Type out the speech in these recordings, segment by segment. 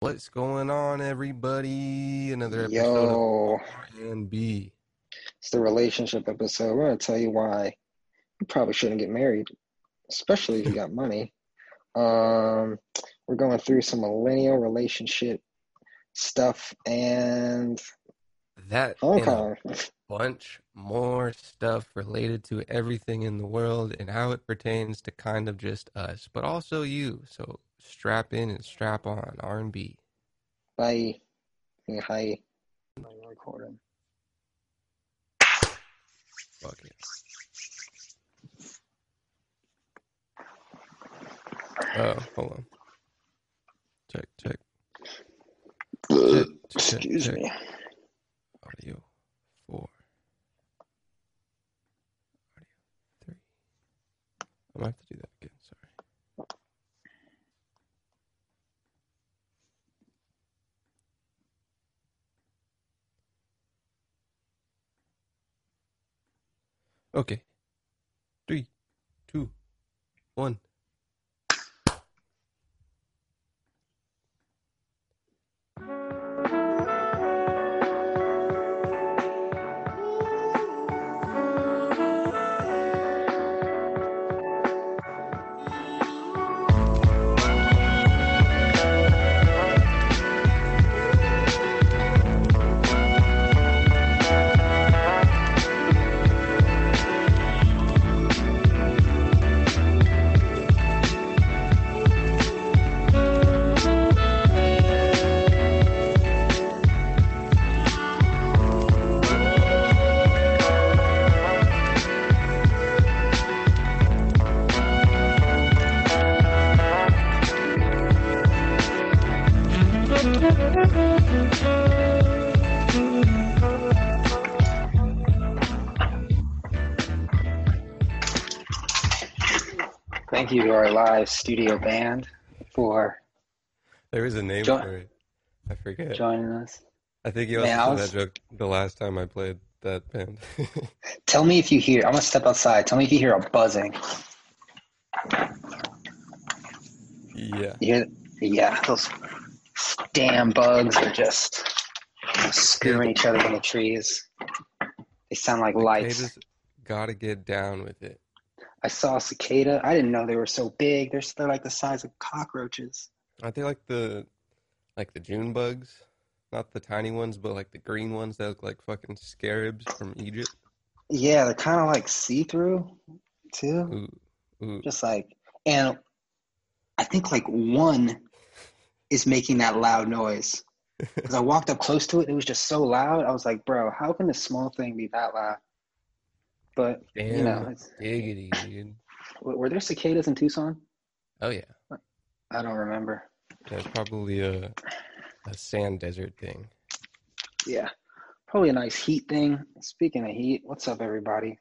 What's going on, everybody? Another episode Yo, of R&B. it's the relationship episode. We're gonna tell you why you probably shouldn't get married, especially if you got money. Um, we're going through some millennial relationship stuff and That and a bunch more stuff related to everything in the world and how it pertains to kind of just us, but also you. So strap in and strap on R&B. Bye. Yeah, Hi. Recording. Fuck it. Oh, hold on. Check, check, check, check, Excuse check. me. Audio four. Audio three. I'm gonna have to do that again. Sorry. Okay. Three, two, one. Thank you to our live studio band for There is a name Jo- for it. I forget. joining us. I think you also Man, I was- that joke the last time I played that band. Tell me if you hear. I'm gonna step outside. Tell me if you hear a buzzing. yeah. You hear? Yeah, those damn bugs are just screwing each other in the trees. They sound like They lights. just gotta get down with it. I saw a cicada. I didn't know they were so big. They're they're like the size of cockroaches. Aren't they like the like the June bugs? Not the tiny ones, but like the green ones that look like fucking scarabs from Egypt. Yeah, they're kind of like see through too. Ooh, ooh. Just like, and I think like one is making that loud noise. Because I walked up close to it, it was just so loud. I was like, bro, how can this small thing be that loud? But Damn, you know, it's, diggity, dude. were were there cicadas in Tucson? Oh yeah, I don't remember. that's probably a a sand desert thing. Yeah, probably a nice heat thing. Speaking of heat, what's up, everybody?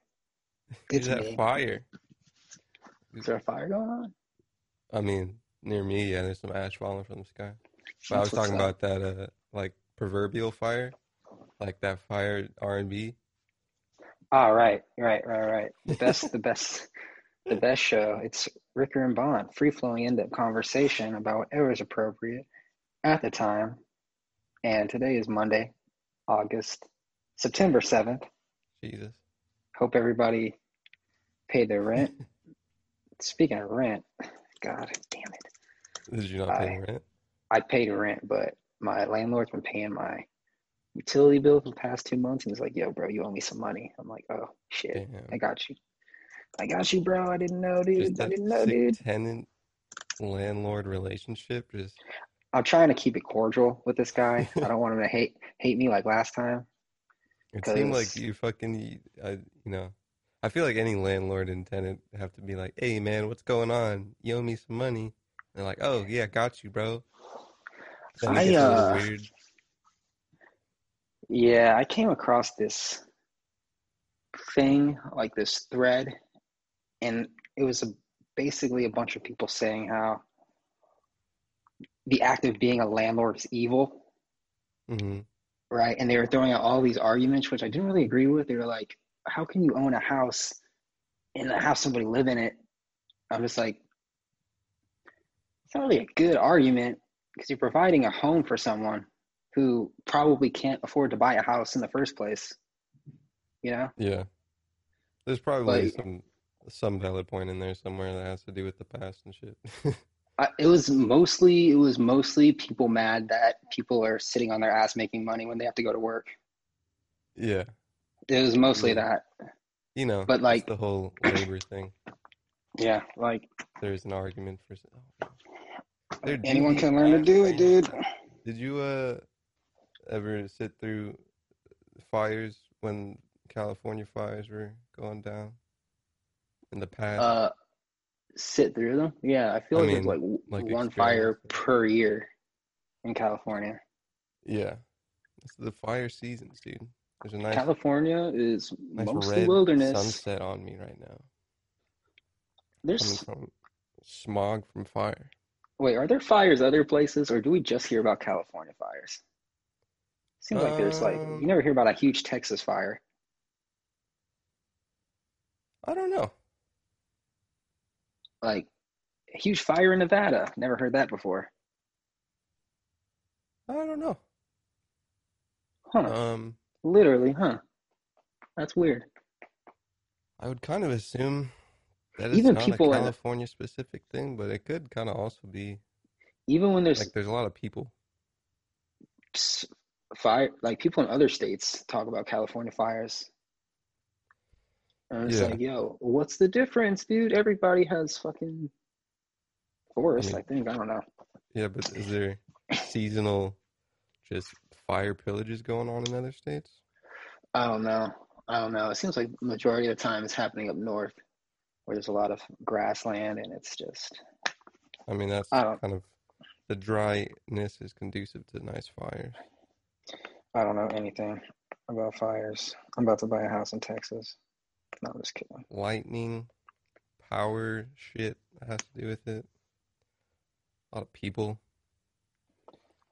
Is It's that me. fire? Is there a fire going on? I mean, near me, yeah, there's some ash falling from the sky. But I was talking about that, uh, like proverbial fire, like that fire R and B. Oh, right, right, right, right. The best, the best, the best show. It's Ricker and Bond, free flowing in depth conversation about whatever is appropriate at the time. And today is Monday, August, September 7th. Jesus. Hope everybody paid their rent. Speaking of rent, God damn it. Did you not pay rent? I paid rent, but my landlord's been paying my utility bill for the past two months. And he's like, yo, bro, you owe me some money. I'm like, oh, shit. I got you. I got you, bro. I didn't know, dude. I didn't know, dude. tenant landlord relationship. Just I'm trying to keep it cordial with this guy. I don't want him to hate hate me like last time. it seemed like you fucking, I, you know, I feel like any landlord and tenant have to be like, hey man, what's going on? You owe me some money. They're like, oh yeah, got you, bro. I, gets a little uh, weird. Yeah, I came across this thing, like this thread, and it was a, basically a bunch of people saying how the act of being a landlord is evil, hmm right? And they were throwing out all these arguments, which I didn't really agree with. They were like, how can you own a house and have somebody live in it? I'm just like, it's not really a good argument. because you're providing a home for someone who probably can't afford to buy a house in the first place. You know? Yeah. There's probably Like- some some valid point in there somewhere that has to do with the past and shit. I, it was mostly it was mostly people mad that people are sitting on their ass making money when they have to go to work. Yeah. It was mostly Yeah. that. You know, But, like- the whole labor thing. Yeah, like There's an argument for Dude, anyone eat can learn to do it, dude. Did you uh ever sit through fires when California fires were going down in the past? Uh, sit through them. Yeah, I feel I like there's mean, like, like one fire per year in California. yeah. It's the fire seasons, dude. There's a nice California is nice mostly red wilderness. sunset on me right now. There's Coming from smog from fire. Wait, are there fires other places, or do we just hear about California fires? Seems like there's like Um, you never hear about a huge Texas fire. I don't know. Like a huge fire in Nevada. Never heard that before. I don't know. Huh. Um, Literally, huh? That's weird. I would kind of assume that it's Even not people a California specific thing, but it could kind of also be Even when there's like there's a lot of people. fire, like people in other states talk about California fires. And it's Yeah. like, yo, what's the difference, dude? Everybody has fucking forests, mean- I think. I don't know. Yeah, but is there seasonal just fire pillages going on in other states? I don't know. I don't know. It seems like majority of the time it's happening up north where there's a lot of grassland and it's just I mean, that's I don't- kind of the dryness is conducive to nice fires. I don't know anything about fires. I'm about to buy a house in Texas. No, I'm just kidding. Lightning, power, shit has to do with it. A lot of people.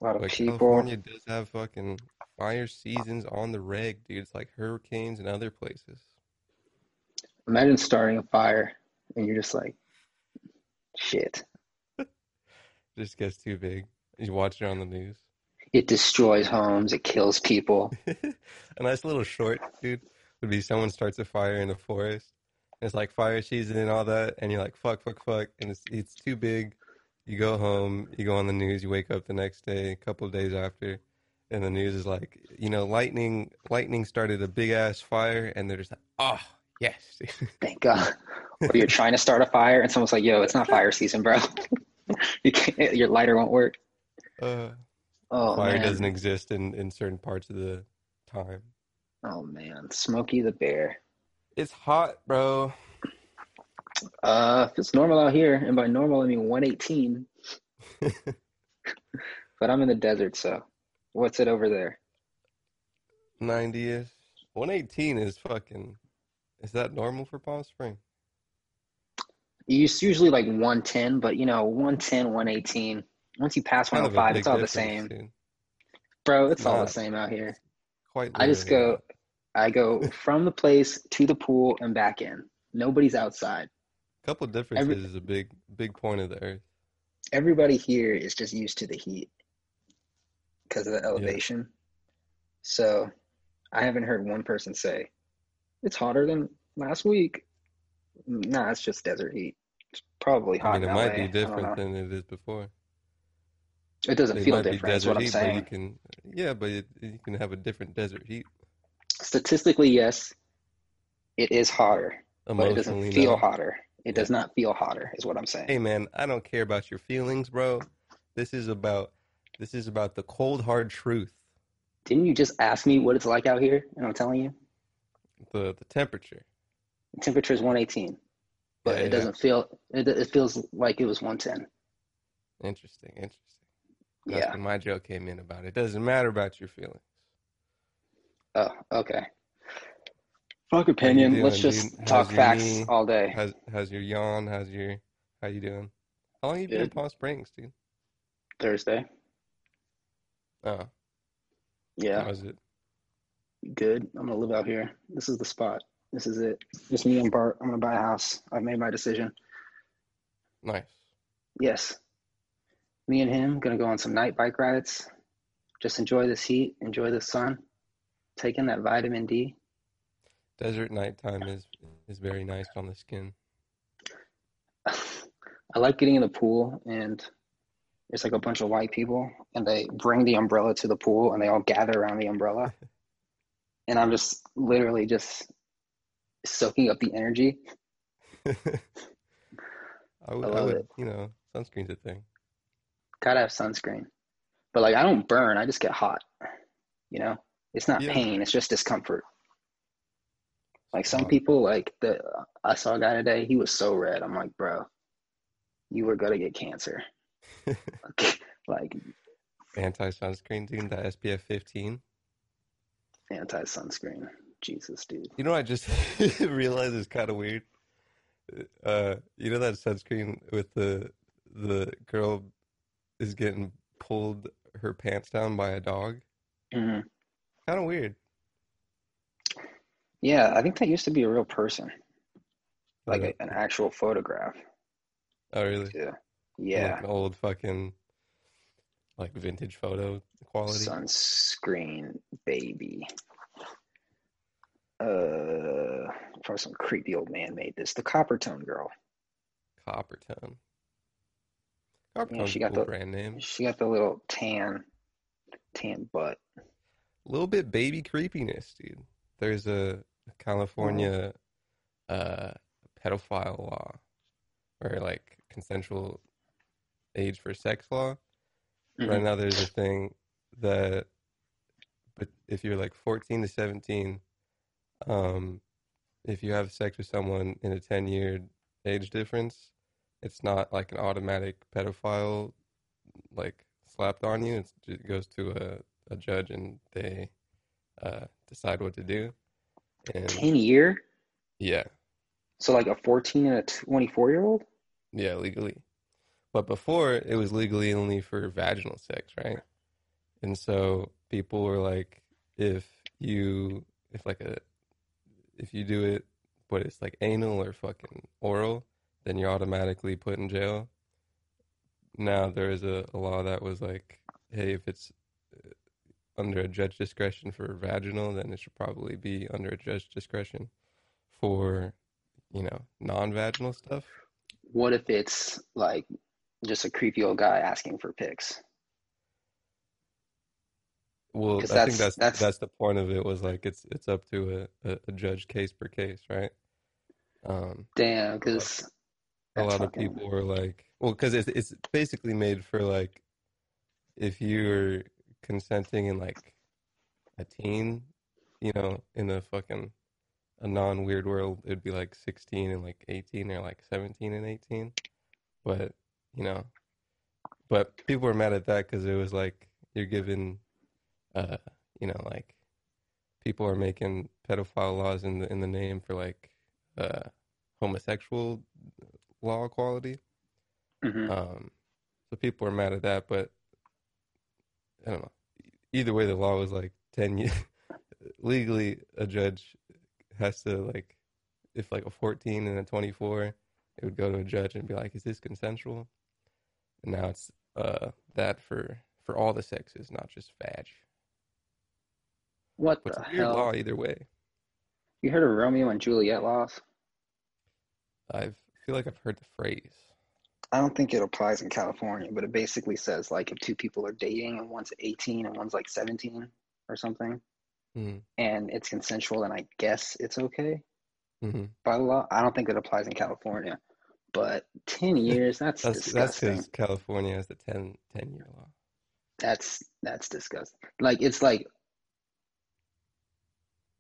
A lot of But people. California does have fucking fire seasons on the reg, dude. It's like hurricanes and other places. Imagine starting a fire and you're just like, shit. just gets too big. You watch it on the news. It destroys homes. It kills people. a nice little short, dude, would be someone starts a fire in a forest. It's like fire season and all that, and you're like, fuck, fuck, fuck, and it's it's too big. You go home, you go on the news, you wake up the next day, a couple of days after, and the news is like, you know, lightning lightning started a big ass fire, and they're just like, oh yes, Thank God. Or you're trying to start a fire and someone's like, yo, it's not fire season, bro. you can't, your lighter won't work. uh, Oh, fire man. doesn't exist in in certain parts of the time. Oh, man. Smokey the Bear. It's hot, bro. Uh, normal out here, and by normal, I mean 118, but I'm in the desert, so what's it over there? 90 ish. 118 is fucking. Is that normal for Palm Springs? It's usually like 110, but you know, 110, 118. Once you pass Kind of a 105, it's all the same. dude. Bro, it's all the same out here. Quite I just go, I go from the place to the pool and back in. Nobody's outside. A couple differences is a big, big point of the earth. Everybody here is just used to the heat because of the elevation. So I haven't heard one person say it's hotter than last week. Nah, it's just desert heat. It's probably I hot mean, it might LA. be different than it is before. It doesn't It feel different, is desert what I'm heat, but saying. can, yeah, but it, you can have a different desert heat. Statistically, yes, it is hotter, but it doesn't feel no. hotter. It Yeah. does not feel hotter, is what I'm saying. Hey, man, I don't care about your feelings, bro. This is about, this is about the cold hard truth. Didn't you just ask me what it's like out here? And I'm telling you, The the temperature. the temperature is 118, but Yeah, it doesn't feel. It, it feels like it was 110. Interesting, interesting. That's Yeah. when my joke came in about it. Doesn't matter about your feelings. Oh, okay. Fuck opinion. Let's just dude? talk How's facts knee? all day. How's how's your yawn? How's your how you doing? How long you been in Palm Springs, dude? Thursday. Oh, Yeah, how's it? Good. I'm gonna live out here. This is the spot. This is it. Just me and Bart. I'm gonna buy a house. I've made my decision. Nice. Yes. Me and him gonna go on some night bike rides. Just enjoy this heat, enjoy the sun, taking that vitamin D. Desert nighttime is is very nice on the skin. I like getting in the pool and there's like a bunch of white people and they bring the umbrella to the pool and they all gather around the umbrella. and I'm just literally just soaking up the energy. I would, I I love would, it. you know, sunscreen's a thing. Gotta have sunscreen. But like I don't burn, I just get hot. You know? It's not Yeah. pain, it's just discomfort. Like some people, like the I saw a guy today, he was so red. I'm like, bro, you were gonna get cancer. like Anti sunscreen, dude, that SPF 15. Anti sunscreen. Jesus, dude. You know, I just realized it's kind of weird. Uh, you know that sunscreen with the the girl is getting pulled her pants down by a dog? Mm-hmm. Kind of weird. Yeah, I think that used to be a real person, like Uh, a, an actual photograph. oh, really? Yeah. Like Yeah. an old fucking like vintage photo quality. Sunscreen baby. Uh, probably some creepy old man made this. The Coppertone girl. Coppertone. Coppertone's Yeah, she got cool the brand name. she got the little tan tan butt. A little bit baby creepiness, dude. There's a California uh pedophile law or like consensual age for sex law. Right Mhm. now there's a thing that but if you're like 14 to 17 um if you have sex with someone in a 10 year age difference, it's not like an automatic pedophile like slapped on you. It's, it goes to a, a judge and they uh, decide what to do. And Ten year? yeah, So like a fourteen and a twenty four year old? yeah, legally. But before it was legally only for vaginal sex, right? And so people were like, if you, if like a, if you do it, but it's like anal or fucking oral, then you're automatically put in jail. Now there is a, a law that was like, hey, if it's uh, under a judge discretion for vaginal, then it should probably be under a judge discretion for, you know, non-vaginal stuff. What if it's like just a creepy old guy asking for pics? Well, I think that's- that's that's that's- the point of it was like it's it's up to a, a, judge case per case, right? Um, Damn, because a lot of people were like, well, because it's it's basically made for like if you're consenting in like a teen, you know, in a fucking a non-weird world, it'd be like 16 and like 18 or like 17 and 18. But, you know, but people were mad at that because it was like you're giving, uh, you know, like people are making pedophile laws in the in the name for like uh homosexual law equality. Mhm. Um, so people were mad at that, but I don't know. Either way, the law was like 10 years. Legally, a judge has to, like, if like a 14 and a 24, it would go to a judge and be like, is this consensual? And now it's uh that for for all the sexes, not just vag. what But the hell? law either way. You heard of Romeo and Juliet laws? I feel like I've heard the phrase. I don't think it applies in California, but it basically says like if two people are dating and one's 18 and one's like 17 or something, hmm and it's consensual, then I guess it's okay hmm by the law. I don't think it applies in California, but 10 years, that's, That's that's disgusting. because California has the 10 10 year law. That's that's disgusting. Like it's like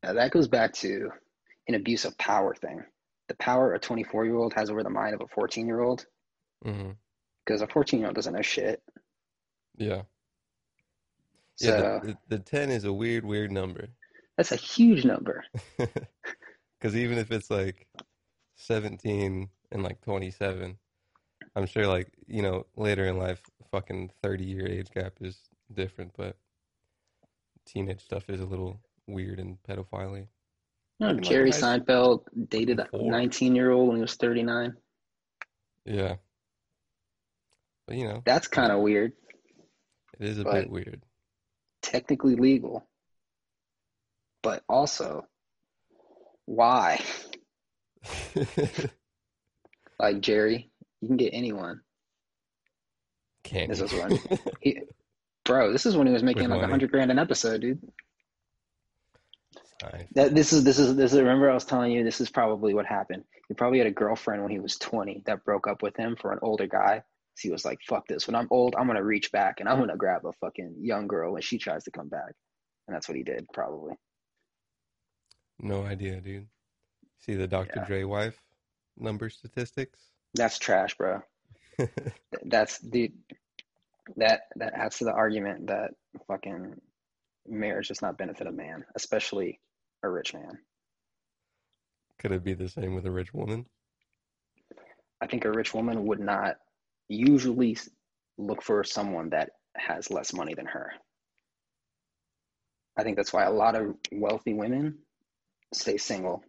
now that goes back to an abuse of power thing. The power a 24 year old has over the mind of a 14 year old, hmm because a 14 year old doesn't know shit. Yeah. So Yeah, the, the, the 10 is a weird, weird number. that's a huge number. Because even if it's like 17 and like 27, I'm sure like, you know, later in life, fucking 30 year age gap is different, but teenage stuff is a little weird and pedophile You know, Fucking like Jerry Seinfeld dated a 19 year old when he was 39. Yeah. But you know, That's kind of weird. it is a bit weird. Technically legal, but also, why? Like Jerry, you can get anyone. Can't. This is one. He, bro, this is when he was making With like a hundred grand an episode, dude. That this is this is this is. Remember, I was telling you this is probably what happened. He probably had a girlfriend when he was twenty that broke up with him for an older guy. So he was like, "Fuck this! When I'm old, I'm gonna reach back and I'm gonna grab a fucking young girl when she tries to come back." And that's what he did, probably. No idea, dude. See the Dr. Yeah. Dre wife number statistics? That's trash, bro. That's the that that adds to the argument that fucking marriage does not benefit a man, especially a rich man. Could it be the same with a rich woman? I think a rich woman would not usually look for someone that has less money than her. I think that's why a lot of wealthy women stay single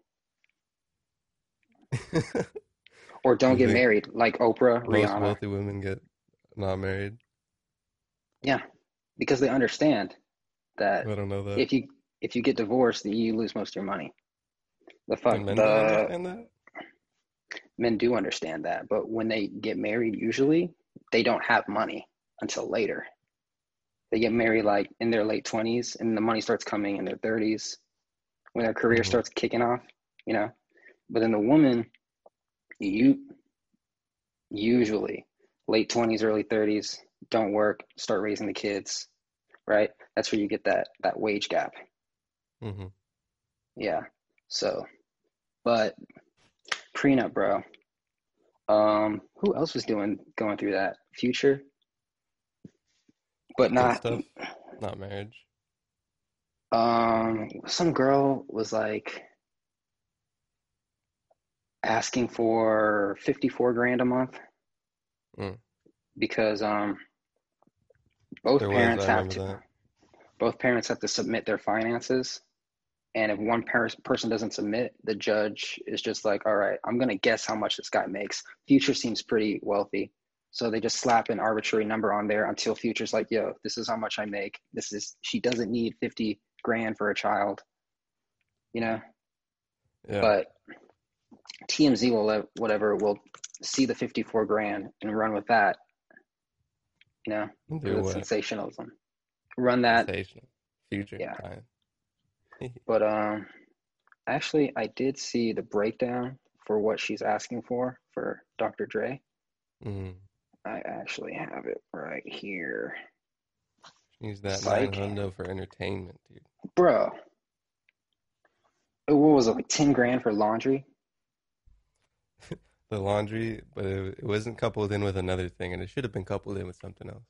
or don't get married, like Oprah, Most Rihanna. wealthy women get not married. Yeah, because they understand that I don't know that. if you if you get divorced, you lose most of your money. The fuck Do men the understand that? men do understand that, but when they get married, usually they don't have money until later. They get married like in their late twenties, and the money starts coming in their thirties when their career Mhm. starts kicking off. You know, but then the woman, you usually late twenties, early thirties, don't work, start raising the kids, right? That's where you get that that wage gap. Mm-hmm. Yeah. So, but prenup, bro. Um, who else was doing going through that? Future, but not. stuff. Not marriage. Um, some girl was like asking for 54 grand a month. Mm. because um both There parents have to that. both parents have to submit their finances. And if one par- person doesn't submit the judge is just like all right i'm going to guess how much this guy makes. Future seems pretty wealthy. So they just slap an arbitrary number on there until future's like yo this is how much i make. This is she doesn't need 50 grand for a child. You know? Yeah. but tmz will let whatever will see the 54 grand and run with that you know Do the what? sensationalism run that Sensational. Future Yeah. But um, actually, I did see the breakdown for what she's asking for for Dr. Dre. Mm. I actually have it right here, Use that Psych. nine hundo for entertainment, dude. bro. What was it like ten grand for laundry? The laundry, but it, it wasn't coupled in with another thing, and it should have been coupled in with something else.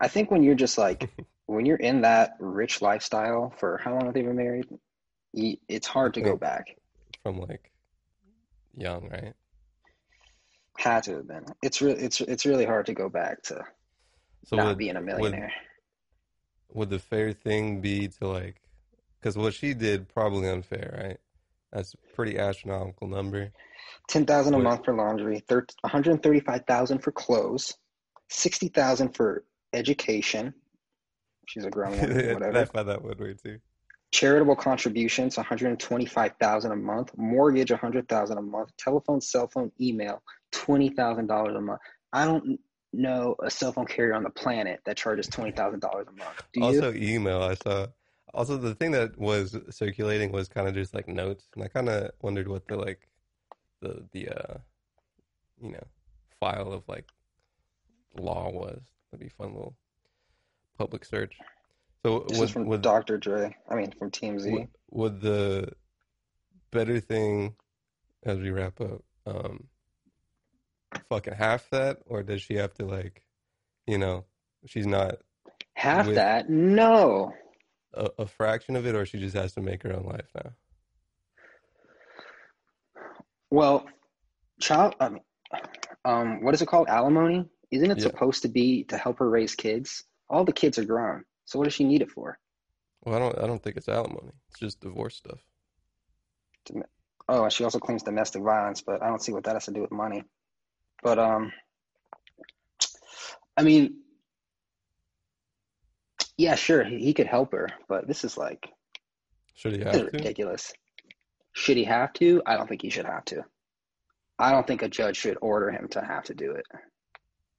I think when you're just like when you're in that rich lifestyle for how long have they been married? It's hard to go back. From like young, right? Had to have been. It's really it's it's really hard to go back to So not would, being a millionaire. would the fair thing be to like, because what she did probably unfair, right? That's a pretty astronomical number. Ten thousand a month for laundry, thir- one hundred thirty-five thousand for clothes, sixty thousand for education. She's a grown woman, I whatever. find that one weird too. Charitable contributions, one hundred twenty-five thousand a month. Mortgage, one hundred thousand a month. Telephone, cell phone, email, twenty thousand dollars a month. I don't know a cell phone carrier on the planet that charges twenty thousand dollars a month. Do you? Also, email. I saw. Also, the thing that was circulating was kind of just like notes, and I kind of wondered what the like, the the uh, you know, file of like law was. That'd be a fun little public search. So this would is from would Dr. Dre. I mean, from TMZ. would, would the better thing as we wrap up, um, fucking half that, or does she have to like, you know, she's not Half with- that? No. A, a fraction of it, or she just has to make her own life now? Well, child, mean, um, what is it called? Alimony? Isn't it Yeah. supposed to be to help her raise kids? All the kids are grown, so what does she need it for? Well, I don't. I don't think it's alimony. It's just divorce stuff. Oh, she also claims domestic violence, but I don't see what that has to do with money. But um, I mean, yeah, sure, he, he could help her, but this is like Should he have to? ridiculous. Should he have to? I don't think he should have to. I don't think a judge should order him to have to do it.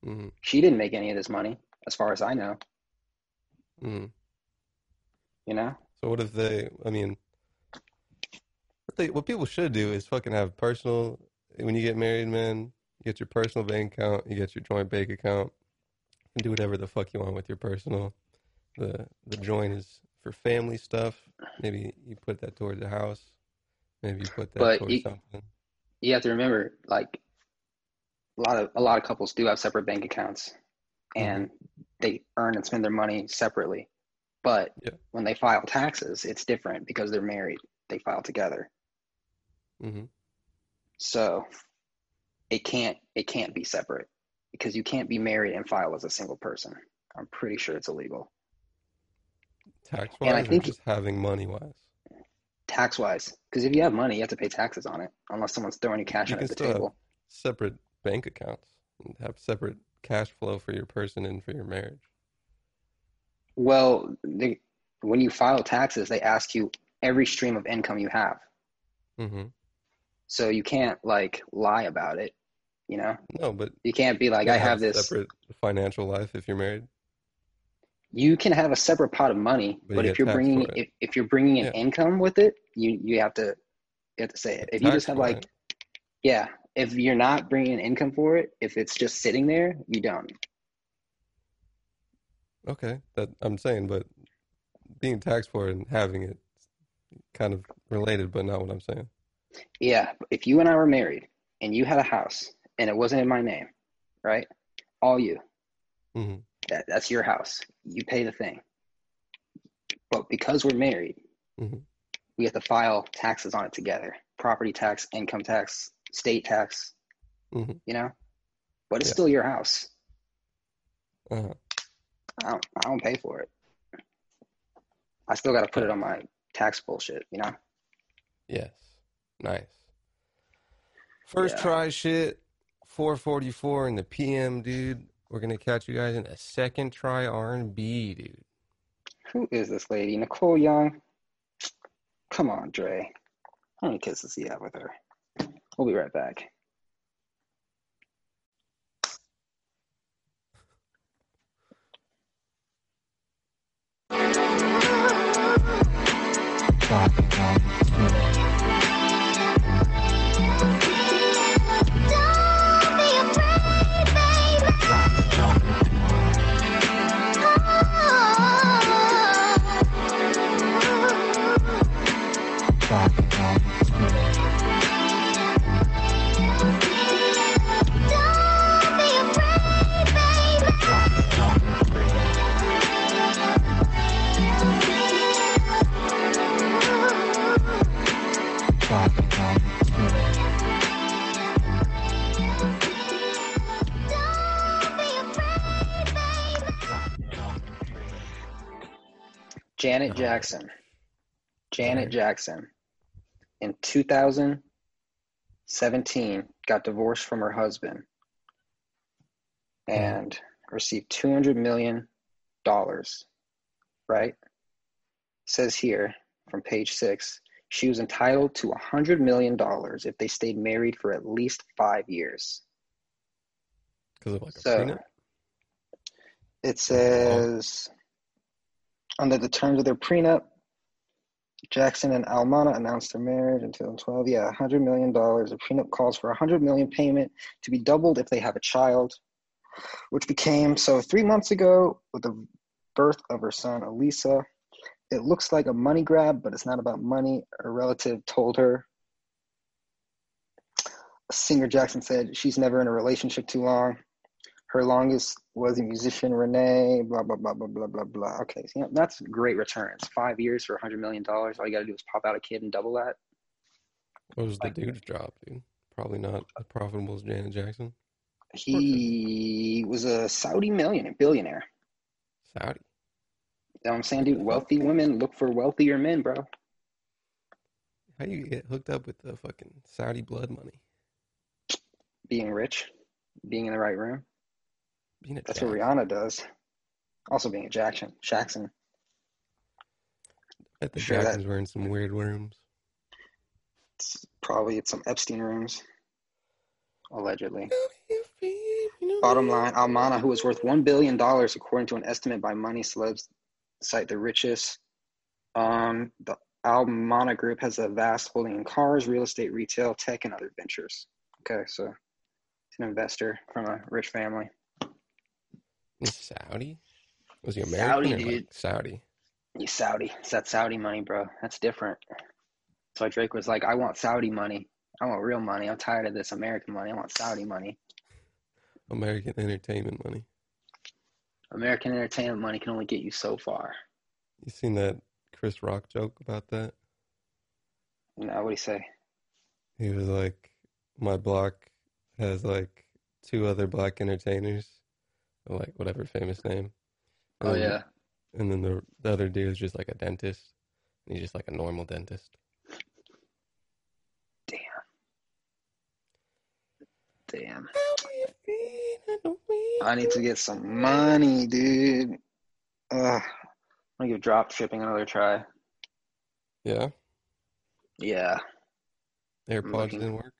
hmm She didn't make any of this money, as far as I know. hmm You know? So what if they? I mean, what they what people should do is fucking have personal. When you get married, man, you get your personal bank account. You get your joint bank account. and do whatever the fuck you want with your personal. The the joint is for family stuff. Maybe you put that towards the house. Maybe you put that But towards you, something. you have to remember, like a lot of a lot of couples do have separate bank accounts, hmm and they earn and spend their money separately. But Yeah. when they file taxes, it's different because they're married. They file together. Mm-hmm. So it can't it can't be separate because you can't be married and file as a single person. I'm pretty sure it's illegal. Tax And I wise, or think just having money wise. tax wise, because if you have money, you have to pay taxes on it unless someone's throwing you cash You at the table. separate bank accounts and have separate cash flow for your person and for your marriage. Well, they, when you file taxes, they ask you every stream of income you have. hmm So you can't like lie about it, you know? No, but You can't be like, I have have this. separate financial life if you're married, You can have a separate pot of money, but you if you're bringing if, if you're bringing in Yeah, income with it, you you have to you have to say it. If you just have like, it. yeah, if you're not bringing in income for it, if it's just sitting there, you don't. Okay, that I'm saying, but being taxed for it and having it kind of related, but not what I'm saying. Yeah, if you and I were married and you had a house and it wasn't in my name, right? All you. hmm That that's your house. You pay the thing. But because we're married, hmm we have to file taxes on it together. Property tax, income tax, state tax, hmm you know? But it's Yeah. still your house. Uh-huh. I don't I don't pay for it. I still gotta put it on my tax bullshit, you know? Yes. Nice. First Yeah. try shit, 444 in the PM, dude. We're gonna catch you guys in a second try R&B, dude. Who is this lady? Nicole Young? Come on, Dre. How many kisses do you have with her? We'll be right back. Don't Janet Jackson. Janet. Jackson in 2017 got divorced from her husband Mhm. and received 200 million dollars, right? says here from page 6, she was entitled to 100 million dollars if they stayed married for at least 5 years. Because of like a So prenup? it says under the terms of their prenup, Jackson and Almana announced their marriage in 2012. Yeah, $100 million. The prenup calls for a 100 million payment to be doubled if they have a child, which became so three months ago with the birth of her son, Elisa. It looks like a money grab, but it's not about money. A relative told her. Singer Jackson said she's never in a relationship too long. Her longest was a musician, Renee, blah, blah, blah, blah, blah, blah, blah. Okay, so, yeah, that's great returns. Five years for $100 million. All you got to do is pop out a kid and double that. What was the dude's job, dude? Probably not as profitable as Janet Jackson. He was a Saudi millionaire, billionaire. Saudi. You know what I'm saying, dude? Wealthy women look for wealthier men, bro. How do you get hooked up with the fucking Saudi blood money? Being rich, being in the right room. Being a That's Jackson. what Rihanna does. Also being a Jackson. Jackson. I bet the Sure, that- Jacksons were in some weird rooms. It's probably at some Epstein rooms. Allegedly. Bottom line, Almana, who is worth $1 billion according to an estimate by Money Celebs site The Richest. Um, the Almana Group has a vast holding in cars, real estate, retail, tech, and other ventures. Okay, so it's an investor from a rich family. He's Saudi? Was he Saudi, American or dude. like Saudi? You Saudi. It's that Saudi money, bro. That's different. That's why Drake was like, I want Saudi money. I want real money. I'm tired of this American money. I want Saudi money. American entertainment money. American entertainment money can only get you so far. You seen that Chris Rock joke about that? Know, what do you say? He was like, my block has like two other black entertainers, like whatever famous name. Oh, and Oh, then- yeah. And then the the other dude is just like a dentist. And he's just like a normal dentist. Damn. Damn. I I need to get some money, dude. Ugh. I'm gonna give drop shipping another try. Yeah, Yeah. AirPods looking. didn't work.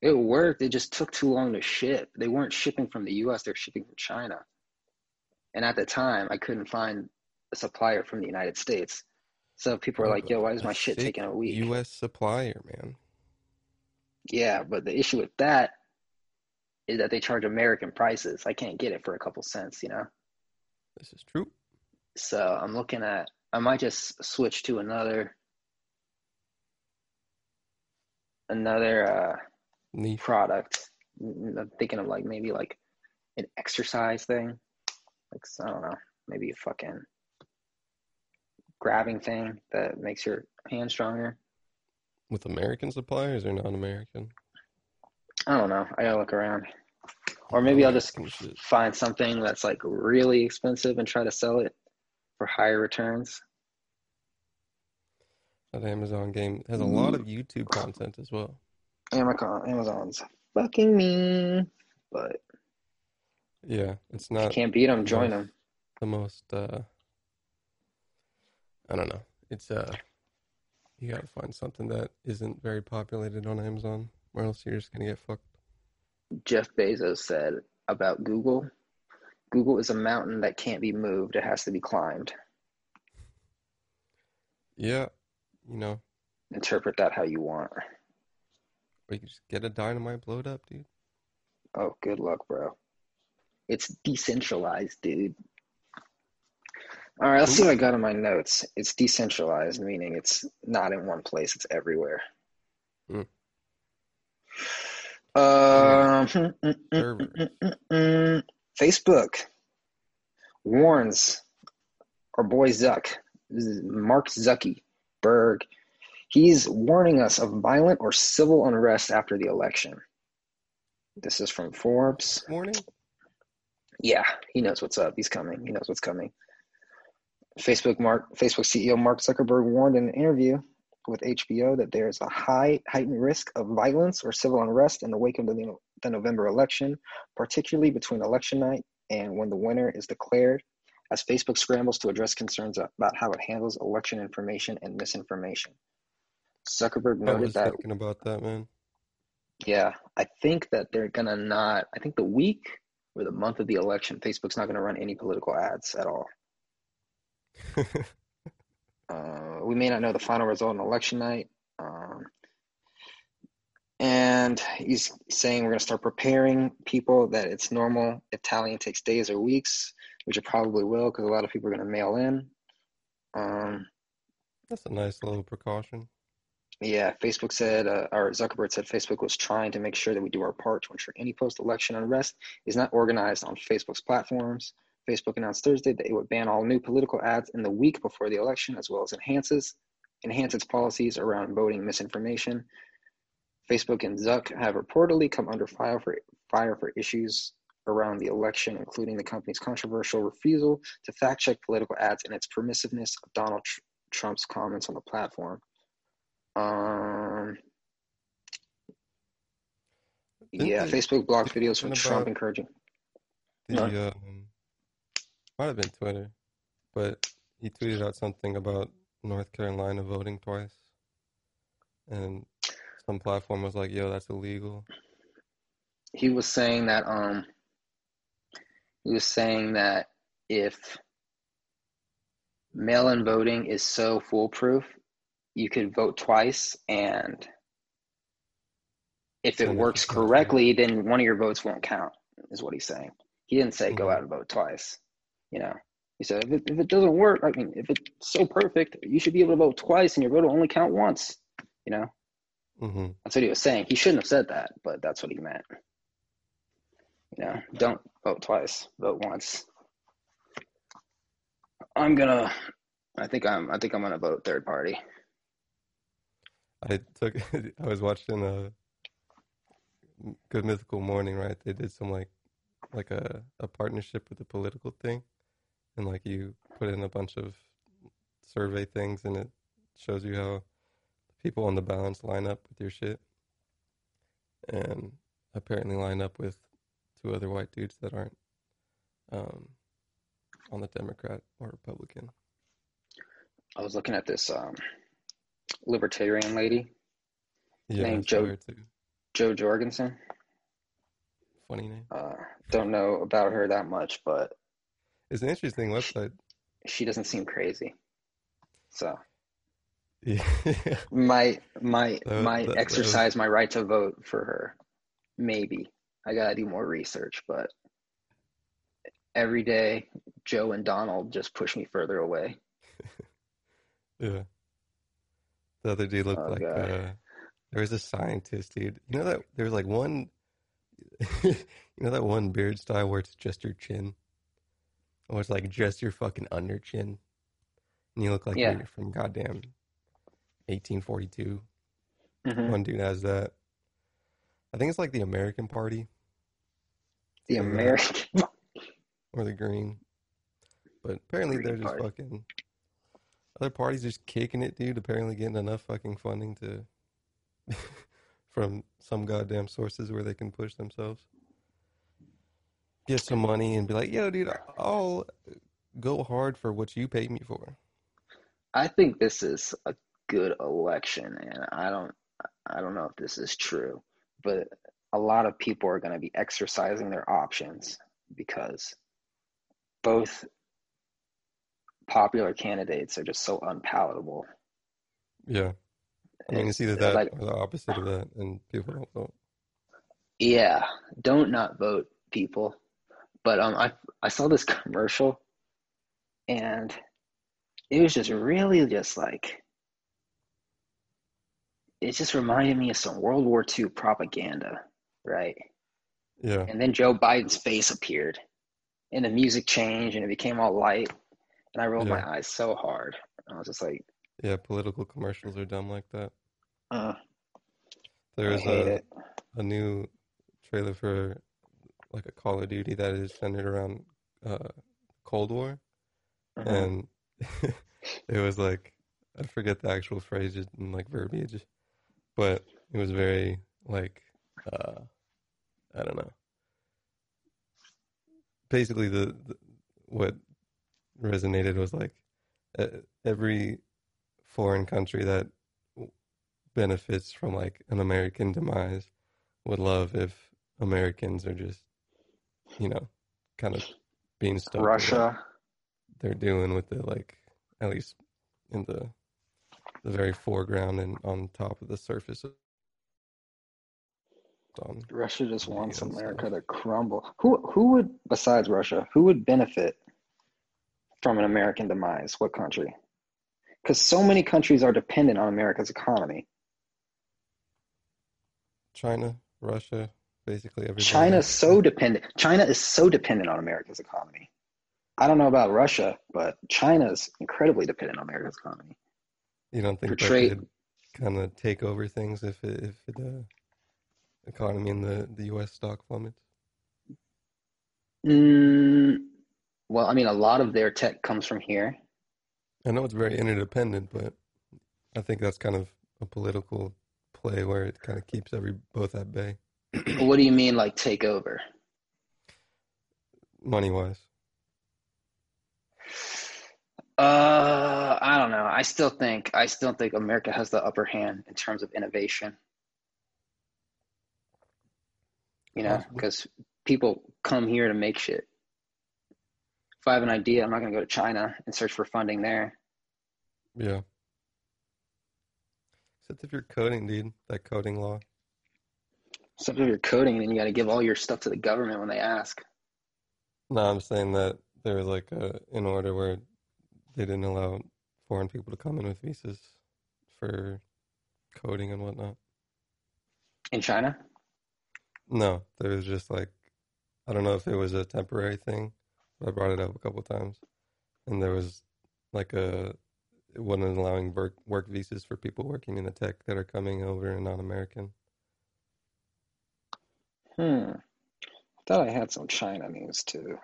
It worked. It just took too long to ship. They weren't shipping from the US, they're shipping from China. And at the time, I couldn't find a supplier from the United States. So people were like, yo, why is my shit taking a week? U.S. supplier, man. Yeah, but the issue with that is that they charge American prices. I can't get it for a couple cents, you know? This is true. So I'm looking at, I might just switch to another, another uh, Niche. product. I'm thinking of like maybe like an exercise thing. Like, I don't know, maybe a fucking grabbing thing that makes your hand stronger. With American suppliers or non-American? I don't know. I gotta look around. Or maybe I'll just shit. find something that's like really expensive and try to sell it for higher returns. That Amazon game has a lot of YouTube content as well. Amazon, Amazon's fucking me, but Yeah, it's if you not can't beat them, join them. the most uh I don't know. It's uh you gotta find something that isn't very populated on Amazon, or else you're just gonna get fucked. Jeff Bezos said about Google Google is a mountain that can't be moved, it has to be climbed. Yeah, you know, Interpret that how you want. Or you can just get a dynamite blowed up, dude. Oh, good luck, bro. It's decentralized, dude. All right, let's see what I got in my notes. It's decentralized, meaning it's not in one place, it's everywhere. Hmm. Um, Server. Mm, Facebook warns our boy Zuck, Mark Zuckerberg, he's warning us of violent or civil unrest after the election. This is from Forbes. Morning? Yeah, he knows what's up. He's coming. He knows what's coming. Facebook Mark Facebook CEO Mark Zuckerberg warned in an interview with HBO that there is a high heightened risk of violence or civil unrest in the wake of the, the November election, particularly between election night and when the winner is declared, as Facebook scrambles to address concerns about how it handles election information and misinformation. Zuckerberg I noted was that thinking about that, man. yeah, I think that they're gonna not. I think the week or the month of the election, Facebook's not gonna run any political ads at all. Uh, we may not know the final result on election night. Um, and he's saying we're going to start preparing people that it's normal if tallying takes days or weeks, which it probably will because a lot of people are going to mail in. Um, That's a nice little precaution. Yeah, Facebook said, uh, or Zuckerberg said Facebook was trying to make sure that we do our part to ensure any post election unrest is not organized on Facebook's platforms. Facebook announced Thursday that it would ban all new political ads in the week before the election, as well as enhances enhance its policies around voting misinformation. Facebook and Zuck have reportedly come under fire for fire for issues around the election, including the company's controversial refusal to fact check political ads and its permissiveness of Donald Tr- Trump's comments on the platform. Um, Didn't yeah, they- Facebook blocked videos from Trump encouraging. the um, might have been Twitter, but he tweeted out something about North Carolina voting twice, and some platform was like, "Yo, that's illegal." He was saying that um he was saying that if mail-in voting is so foolproof, you could vote twice and if it works correctly, then one of your votes won't count, is what he's saying. He didn't say go Mhm. out and vote twice. You know, he said if it, if it doesn't work, I mean, if it's so perfect, you should be able to vote twice and your vote will only count once. You know, hmm that's what he was saying. He shouldn't have said that, but that's what he meant. You know, don't vote twice, vote once. I'm gonna. I think I'm. I think I'm gonna vote third party. I took. I was watching a Good Mythical Morning, right? They did some like like a a partnership with a political thing, and like you put in a bunch of survey things, and it shows you how people on the balance line up with your shit, and apparently line up with two other white dudes that aren't um, on the Democrat or Republican. I was looking at this um, libertarian lady, Yeah, Named Jo- Jo Jorgensen. Funny name. Uh, don't know about her that much, but It's an interesting website. she doesn't seem crazy. So Yeah. might might That- might that- that was- exercise my right to vote for her. Maybe I gotta do more research, but every day Joe and Donald just push me further away. Yeah. The other dude looked Oh, like uh there was a scientist, dude. You know that there was like one you know that one beard style where it's just your chin? Or it's like just your fucking under chin. And you look like Yeah. you're from goddamn 1842. Mhm. One dude has that. I think it's like the American Party The American. or the Green. But apparently Green they're just Party. fucking other parties just kicking it, dude. Apparently getting enough fucking funding to from some goddamn sources where they can push themselves. Get some money and be like, yo, dude, I'll go hard for what you paid me for. I think this is a good election, and I don't I don't know if this is true, but a lot of people are going to be exercising their options because both popular candidates are just so unpalatable. Yeah. I mean, it's either that like, or the opposite of that, and people don't vote. yeah, don't not vote, people. But um, I I saw this commercial, and it was just really just like it just reminded me of some World War II propaganda, right? Yeah. And then Joe Biden's face appeared, and the music changed, and it became all light, and I rolled my eyes so hard. I was just like, Yeah, political commercials are dumb like that. uh, There I is hate a it. a new trailer for like a Call of Duty that is centered around uh, Cold War, Mhm. and it was like I forget the actual phrase and like verbiage, but it was very like uh, I don't know. Basically, the, the what resonated was like uh, every foreign country that benefits from like an American demise would love if Americans are just, you know, kind of being stuck Russia. they're doing with the like at least in the the very foreground and on top of the surface Russia just wants America stuff. to crumble. Who who would besides Russia, who would benefit from an American demise? What country? Because so many countries are dependent on America's economy. China, Russia, basically everybody. China's so dependent. China is so dependent on America's economy. I don't know about Russia, but China's incredibly dependent on America's economy. You don't think for that kind of take over things if it, if the uh, economy in the the U.S. stock plummets? Mm, well, I mean, a lot of their tech comes from here. I know it's very interdependent, but I think that's kind of a political play where it kind of keeps every both at bay. what do you mean, like take over? money wise? Uh, I don't know. I still think I still think America has the upper hand in terms of innovation. You know, because people come here to make shit. If I have an idea, I'm not gonna go to China and search for funding there. Yeah. Except if you're coding, dude, that coding law. Except if you're coding, then you got to give all your stuff to the government when they ask. No, I'm saying that there was like a an order where they didn't allow foreign people to come in with visas for coding and whatnot. In China? No, there was just like I don't know if it was a temporary thing, I brought it up a couple times, and there was like a it wasn't allowing work work visas for people working in the tech that are coming over and non-American. Hmm. I thought I had some China news too.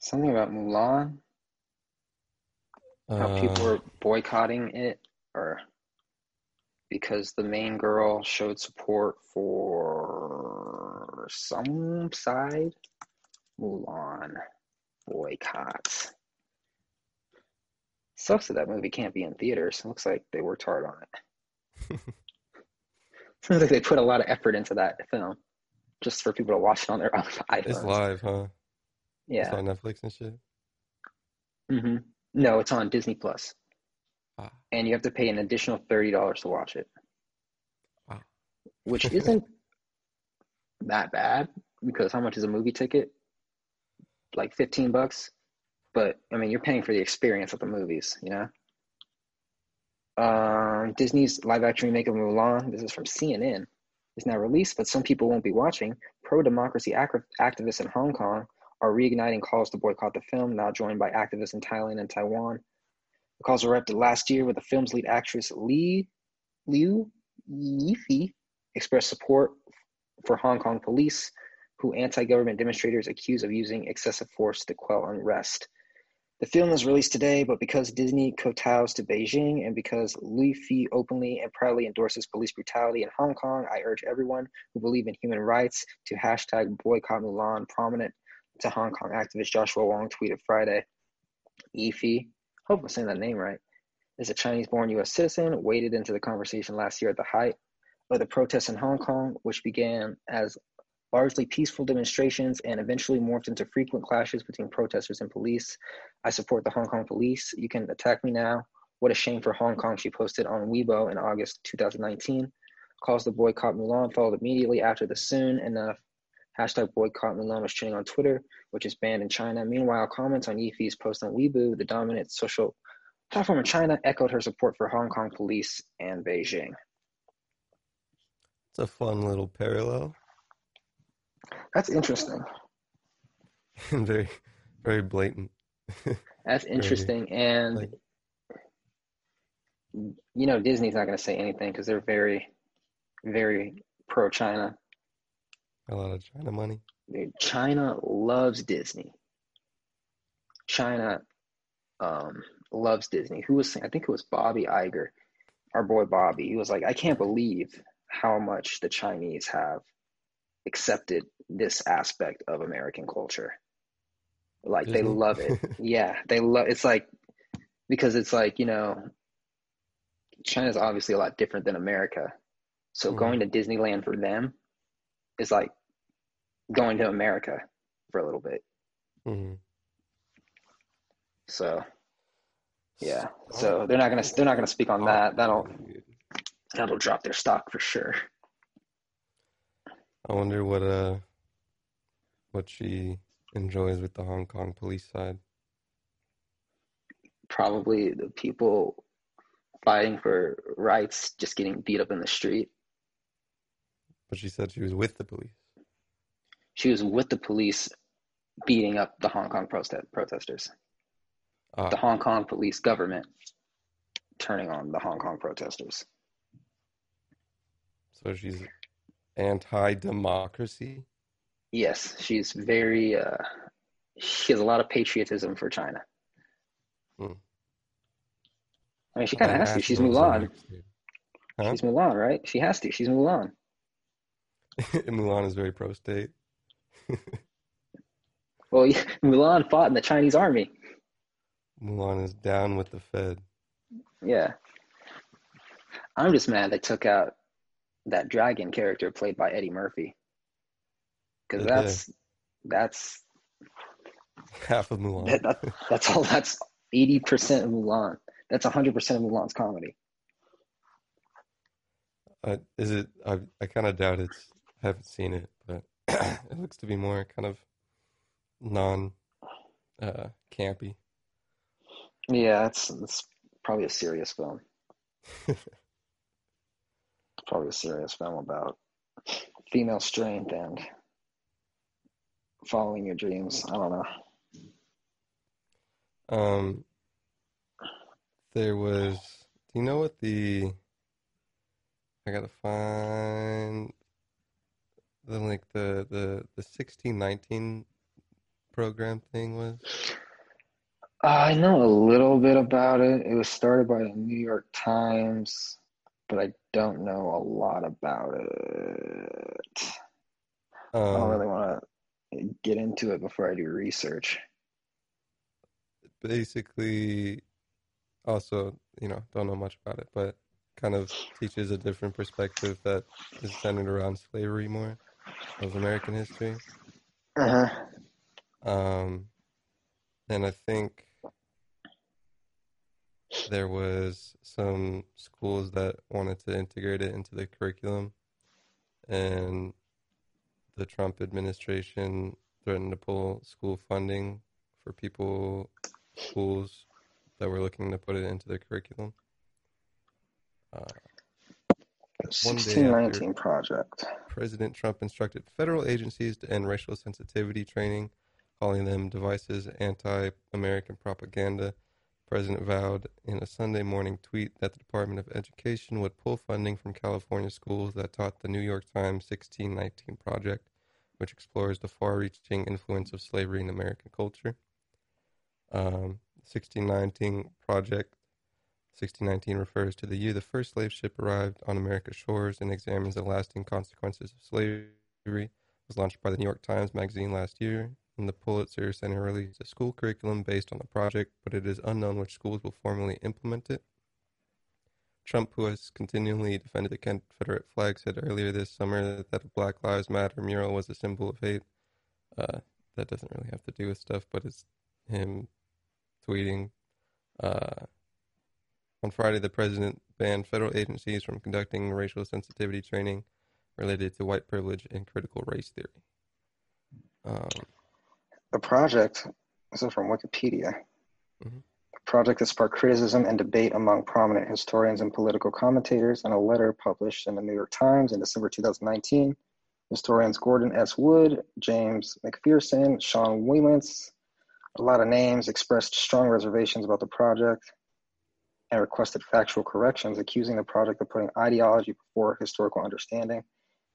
Something about Mulan, how people Uh, were boycotting it, or because the main girl showed support for some side. Mulan boycott. Sucks that that movie can't be in theaters. It looks like they worked hard on it. Sounds like they put a lot of effort into that film just for people to watch it on their own it's live, huh? It's Yeah. on Netflix and shit. Mm-hmm. No, it's on Disney Plus, Ah, and you have to pay an additional thirty dollars to watch it, wow. which isn't that bad because how much is a movie ticket? Like fifteen bucks, but I mean you're paying for the experience of the movies, you know. Um, Disney's live-action remake of Mulan. This is from CNN. Is now released, but some people won't be watching. Pro-democracy ac- activists in Hong Kong are reigniting calls to boycott the film, now joined by activists in Thailand and Taiwan. The calls erupted last year with the film's lead actress Li Liu Yifei expressed support for Hong Kong police, who anti-government demonstrators accuse of using excessive force to quell unrest. The film was released today, but because Disney kowtows to Beijing and because Lui Fi openly and proudly endorses police brutality in Hong Kong, I urge everyone who believe in human rights to hashtag boycott Mulan. Prominent to Hong Kong activist Joshua Wong tweeted Friday. Yifei, hope I'm saying that name right, is a Chinese-born U.S. citizen, waded into the conversation last year at the height of the protests in Hong Kong, which began as largely peaceful demonstrations and eventually morphed into frequent clashes between protesters and police. I support the Hong Kong police. You can attack me now. What a shame for Hong Kong, she posted on Weibo in August 2019. Calls the boycott Mulan followed immediately after the soon enough hashtag boycott Mulan was trending on Twitter, which is banned in China. Meanwhile, comments on Yifei's post on Weibo, the dominant social platform in China, echoed her support for Hong Kong police and Beijing. It's a fun little parallel That's interesting. very, very blatant. That's Very, interesting. And like, you know, Disney's not going to say anything because they're very, very pro China. a lot of China money. China loves Disney. China um, loves Disney. Who was saying, I think it was Bobby Iger, our boy Bobby. He was like, I can't believe how much the Chinese have accepted this aspect of American culture. Like they love it. Yeah, they love it's like because it's like, you know, China's obviously a lot different than America. So Mhm. going to Disneyland for them is like going to America for a little bit. Mm-hmm. So yeah. So they're not gonna they're not gonna speak on that. That'll that'll drop their stock for sure. I wonder what uh what she enjoys with the Hong Kong police side. Probably the people fighting for rights just getting beat up in the street. But she said she was with the police. She was with the police beating up the Hong Kong protest protesters. Ah, The Hong Kong police government turning on the Hong Kong protesters. so she's anti-democracy. Yes, she's very uh she has a lot of patriotism for China. Hmm. I mean she kinda has to. She's Mulan. Huh? She's Mulan, right? She has to. She's Mulan. Mulan is very pro-state. Well, yeah, Mulan fought in the Chinese army. Mulan is down with the Fed. Yeah. I'm just mad they took out that dragon character played by Eddie Murphy. Because did. that's that's Half of Mulan. that, that, that's all that's 80% of Mulan. That's 100% of Mulan's comedy. Uh, is it? I I kind of doubt it's. I haven't seen it, but it looks to be more kind of non uh, campy. Yeah, it's it's probably a serious film. Probably a serious film about female strength and following your dreams. I don't know. Um, there was. Do you know what the? I gotta find the like the the the sixteen nineteen program thing was. I know a little bit about it. It was started by the New York Times, but I don't know a lot about it. I don't Um, really want to get into it before I do research. basically, also you know don't know much about it, but kind of teaches a different perspective that is centered around slavery more of American history. Uh-huh. Um, and I think there was some schools that wanted to integrate it into the curriculum, and the Trump administration threatened to pull school funding for people, schools that were looking to put it into their curriculum. Uh, One day Sixteen nineteen project. President Trump instructed federal agencies to end racial sensitivity training, calling them devices anti American propaganda. President vowed in a Sunday morning tweet that the Department of Education would pull funding from California schools that taught the New York Times 1619 Project, which explores the far reaching influence of slavery in American culture. Um, 1619 Project 1619 refers to the year the first slave ship arrived on America's shores and examines the lasting consequences of slavery. It was launched by the New York Times Magazine last year, and the Pulitzer Center released a school curriculum based on the project, but it is unknown which schools will formally implement it. Trump, who has continually defended the Confederate flag, said earlier this summer that the Black Lives Matter mural was a symbol of hate. Uh, that doesn't really have to do with stuff, but it's him tweeting. Uh, on Friday, the president banned federal agencies from conducting racial sensitivity training related to white privilege and critical race theory. Um, The project, this is from Wikipedia. Mm-hmm. The project has sparked criticism and debate among prominent historians and political commentators. In a letter published in the New York Times in December 2019, historians Gordon S. Wood, James McPherson, Sean Wilentz, a lot of names expressed strong reservations about the project and requested factual corrections, accusing the project of putting ideology before historical understanding.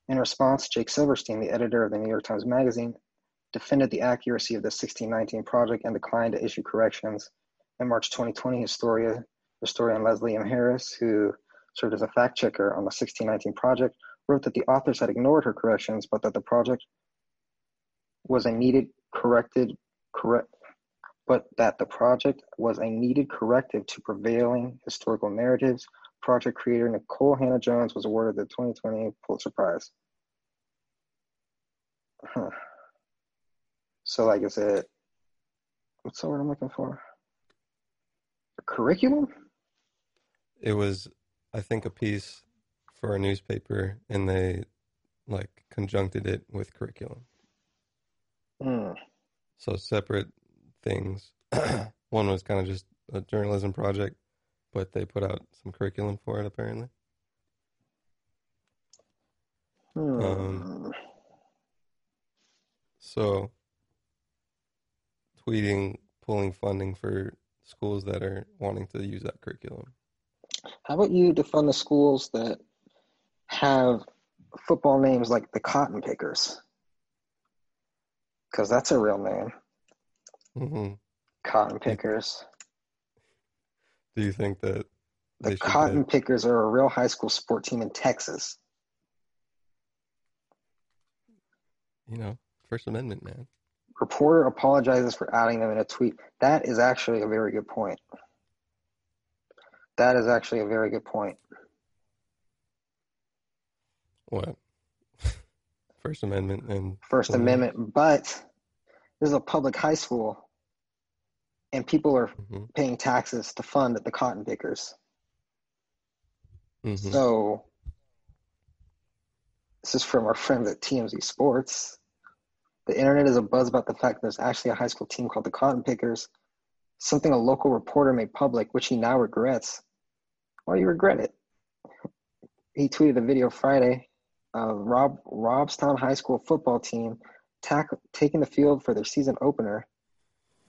In response, Jake Silverstein, the editor of the New York Times Magazine, defended the accuracy of the 1619 project and declined to issue corrections. In March 2020, historian, historian Leslie M. Harris, who served as a fact checker on the 1619 project, wrote that the authors had ignored her corrections, but that the project was a needed corrected correct but that the project was a needed corrective to prevailing historical narratives. Project creator Nikole Hannah Jones was awarded the 2020 Pulitzer Prize. Huh. So, like I said, what's the word I'm looking for? A curriculum? it was, I think, a piece for a newspaper, and they like conjuncted it with curriculum. Hmm. So separate things. One was kind of just a journalism project, but they put out some curriculum for it apparently. Hmm. Um, So tweeting, pulling funding for schools that are wanting to use that curriculum. How about you defund the schools that have football names like the Cotton Pickers? Because that's a real name. hmm Cotton Pickers. Do you think that The Cotton get- Pickers are a real high school sport team in Texas. you know, First Amendment, man? Reporter apologizes for adding them in a tweet. That is actually a very good point. That is actually a very good point. What? First Amendment and First Mhm. Amendment, but this is a public high school, and people are Mhm. paying taxes to fund the cotton pickers. Mhm. So, this is from our friends at TMZ Sports. The internet is abuzz about the fact that there's actually a high school team called the Cotton Pickers, something a local reporter made public, which he now regrets. Why do you regret it? He tweeted a video Friday of Rob Robstown High School football team tack, taking the field for their season opener.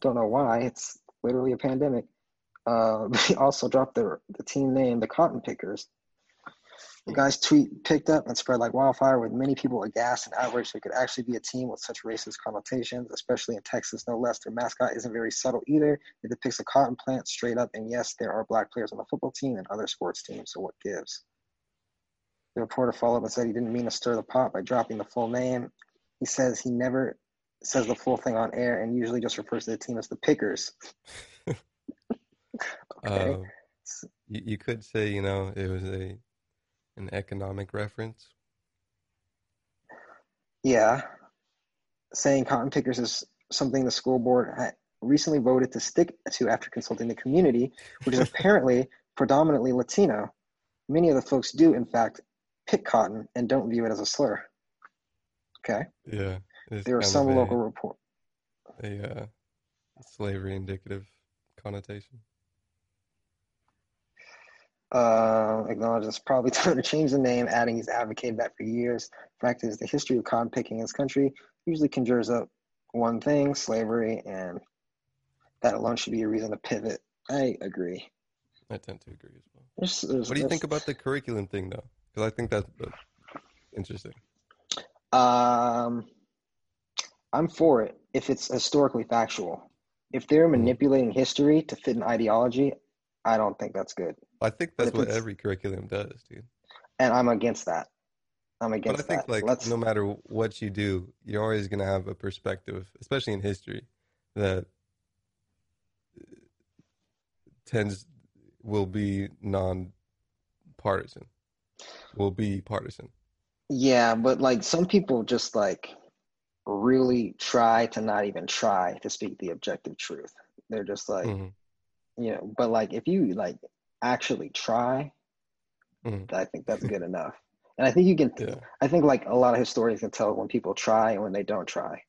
Don't know why. It's literally a pandemic. Uh, he also dropped the the team name, the Cotton Pickers. The guy's tweet picked up and spread like wildfire, with many people aghast and outraged there could actually be a team with such racist connotations, especially in Texas, no less. Their mascot isn't very subtle either. It depicts a cotton plant straight up, and yes, there are black players on the football team and other sports teams, so what gives? The reporter followed up and said he didn't mean to stir the pot by dropping the full name. He says he never says the full thing on air and usually just refers to the team as the Pickers. Okay. Um, you, you could say, you know, it was a an economic reference. Yeah. Saying cotton pickers is something the school board had recently voted to stick to after consulting the community, which is apparently predominantly Latino. Many of the folks do, in fact, pick cotton and don't view it as a slur. Okay. Yeah. There are some a- local report. a uh, slavery indicative connotation. Uh, acknowledges it's probably time to change the name, adding he's advocated that for years. Fact is, the history of cotton picking in this country usually conjures up one thing, slavery, and that alone should be a reason to pivot. I agree. I tend to agree as well. There's, there's, What do you think about the curriculum thing, though? Because I think that's uh, interesting. Um, I'm for it if it's historically factual. If they're manipulating history to fit an ideology, I don't think that's good. I think that's what every curriculum does, dude. And I'm against that. I'm against. That. But I think that. like Let's no matter what you do, you're always gonna have a perspective, especially in history, that tends will be non-partisan, will be partisan. Yeah, but like some people just like really try to not even try to speak the objective truth. They're just like, Mhm. you know, but like if you like actually try, Mhm. I think that's good enough. And I think you can, Yeah, I think like a lot of historians can tell when people try and when they don't try.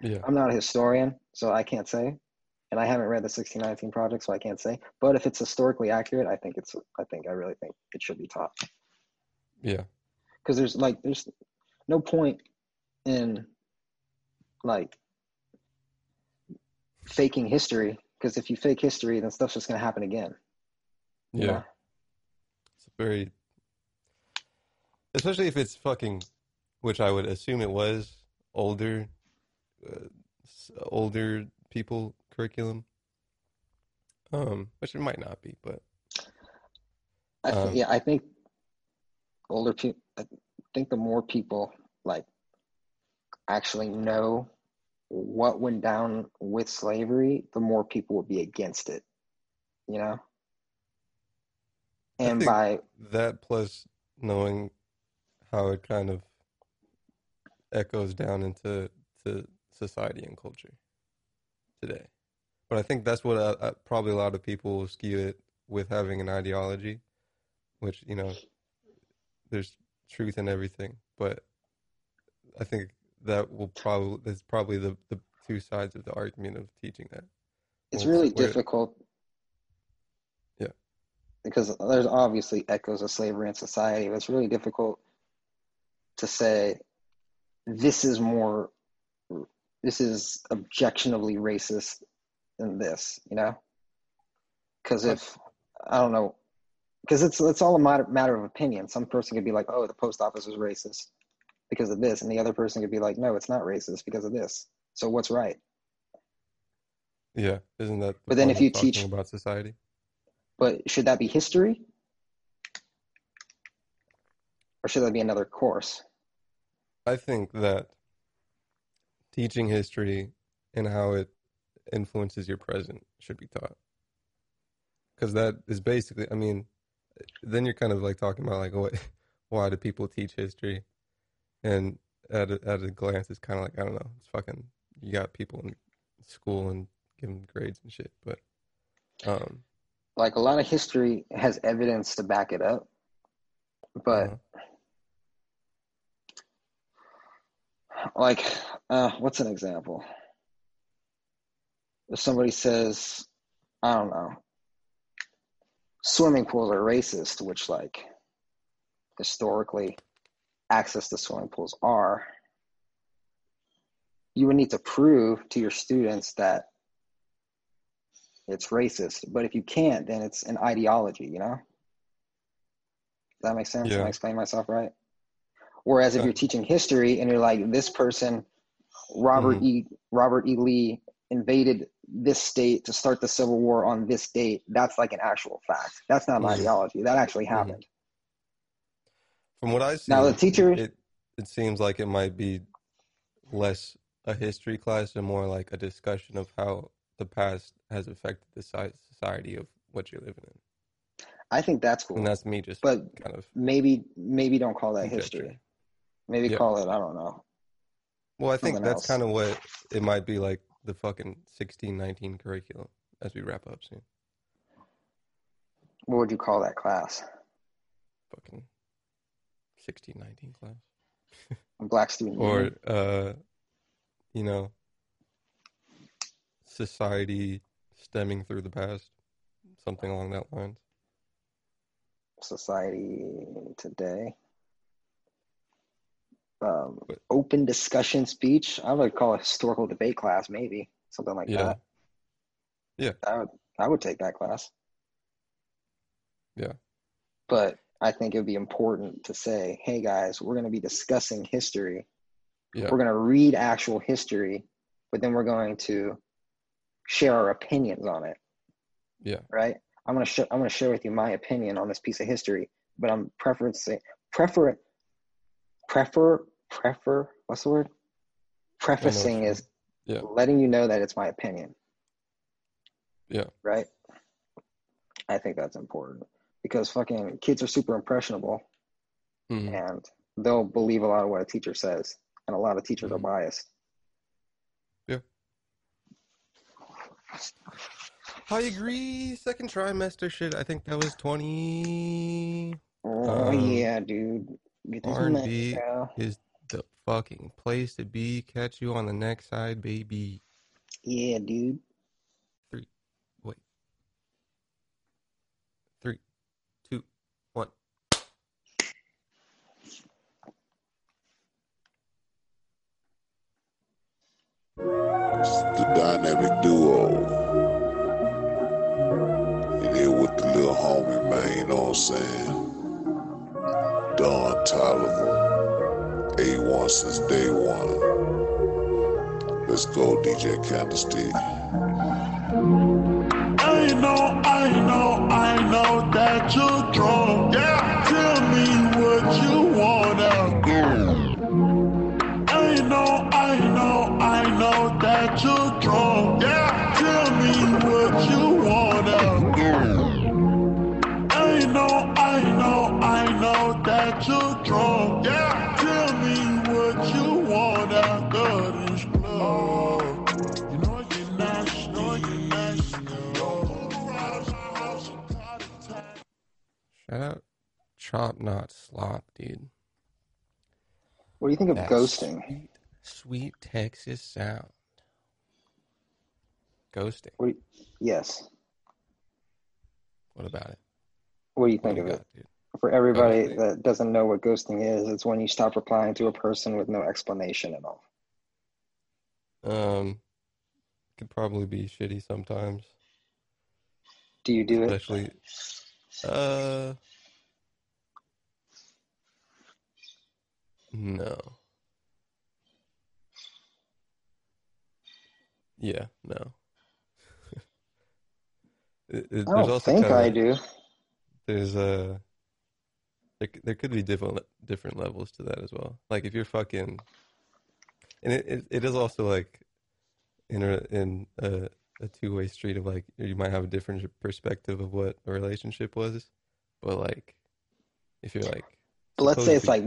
yeah, I'm not a historian, so I can't say. And I haven't read the 1619 project, so I can't say. But if it's historically accurate, I think it's, I think, I really think it should be taught. yeah. because there's like there's no point in like faking history because if you fake history then stuff's just going to happen again you Yeah, it's very, especially if it's fucking, which I would assume it was older, uh, older people curriculum. Um, which it might not be, but I th- Um, yeah i think older people i think the more people like actually know what went down with slavery the more people will be against it you know and by that plus knowing how it kind of echoes down into to society and culture today. But I think that's what uh, uh, probably a lot of people will skew it with having an ideology, which you know, there's truth in everything. But I think that will probably that's probably the the two sides of the argument of teaching that. It's Well, really difficult. Yeah. Because there's obviously echoes of slavery in society, but it's really difficult to say this is more, this is objectionably racist than this, you know? Because if, I don't know, because it's, it's all a matter, of opinion. Some person could be like, oh, the post office was racist because of this. And the other person could be like, no, it's not racist because of this. So what's right? Yeah, isn't that? the But then if you teach- about society, But should that be history? Or should that be another course? I think that teaching history and how it influences your present should be taught. Because that is basically, I mean, then you're kind of like talking about like what, why do people teach history? And at a, at a glance, it's kind of like I don't know. It's fucking. You got people in school and giving grades and shit, but um, Like a lot of history has evidence to back it up, but uh, like uh what's an example? If somebody says i don't know swimming pools are racist which like historically access to swimming pools are you would need to prove to your students that it's racist. But if you can't then it's an ideology you know? Does that make sense? Yeah. Can i explain myself right? Whereas if you're teaching history and you're like this person robert Mm-hmm. e robert e. Lee invaded this state to start the civil war on this date that's like an actual fact. That's not an Mhm. ideology. That actually Mhm. happened. From what I see, Now, the teacher- it it seems like it might be less a history class and more like a discussion of how the past has affected the society of what you're living in, i think that's cool and that's me just but kind of maybe maybe don't call that conjecture. history maybe Yeah. call it i don't know Well, I think something that's else. kind of what it might be like the fucking sixteen nineteen curriculum as we wrap up soon. what would you call that class Fucking sixteen nineteen class. black student or uh you know society stemming through the past something along that lines? Society today? Um, But- open discussion speech? I would call it historical debate class maybe something like Yeah. that. Yeah. i would i would take that class. Yeah. but i think it would be important to say hey guys we're going to be discussing history. Yeah. We're going to read actual history but then we're going to share our opinions on it yeah right? I'm gonna sh- I'm gonna share with you my opinion on this piece of history, but I'm preferencing prefer prefer prefer what's the word? Prefacing is Yeah. letting you know that it's my opinion. Yeah. Right. I think that's important because fucking kids are super impressionable Mhm. and they'll believe a lot of what a teacher says, and a lot of teachers Mhm. are biased. I agree second trimester shit i think that was 20 Oh Um, yeah, dude. Get R&B. is the fucking place to be catch you on the next side baby Yeah, dude. wait three two one the dynamic duo. And here with the little homie, man, you know what I'm saying? Don Toliver. A1 since day one. Let's go, DJ Candlestick. I know, I know, I know that you're drunk. Yeah. Tell me what you wanna do. Know, I know that you're drunk. Yeah. Tell me what you wanna do. I know, I know, I know that you're drunk. Yeah. Tell me what you wanna do. This club. You know I get nasty. You know I get nasty. shout out chop not slop dude What do you think of That ghosting? Sweet, Texas sound. Ghosting. What you, yes. What about it? What do you think do of it? dude? For everybody Ghosting. that doesn't know what ghosting is, it's when you stop replying to a person with no explanation at all. Um, could probably be shitty sometimes, Do you do it? especially. Uh, no. Yeah, no. It- it- I don't think kinda- I do. there's a there, there could be different different levels to that as well. Like if you're fucking and it, it it is also like in a in a, a two way street of like you might have a different perspective of what a relationship was, but like if you're like But let's say it's like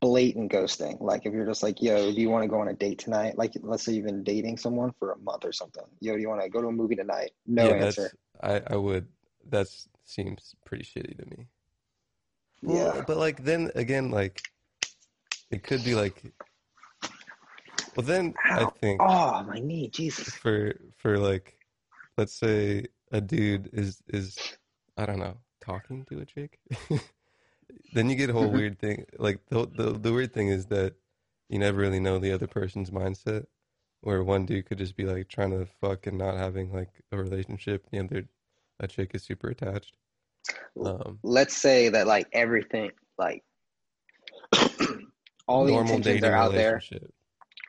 blatant ghosting. Like if you're just like, yo, do you want to go on a date tonight? Like let's say you've been dating someone for a month or something. Yo, do you want to go to a movie tonight? No yeah, answer. I I would that seems pretty shitty to me. Well, Yeah. but like then again, like it could be like. Well, then I think Oh, my knee, Jesus. for for like, let's say a dude is is I don't know talking to a chick, then you get a whole Mhm. weird thing. Like the, the the weird thing is that you never really know the other person's mindset. Where one dude could just be like trying to fuck and not having like a relationship, the other a chick is super attached. Um, Let's say that like everything, like all the intentions are out there.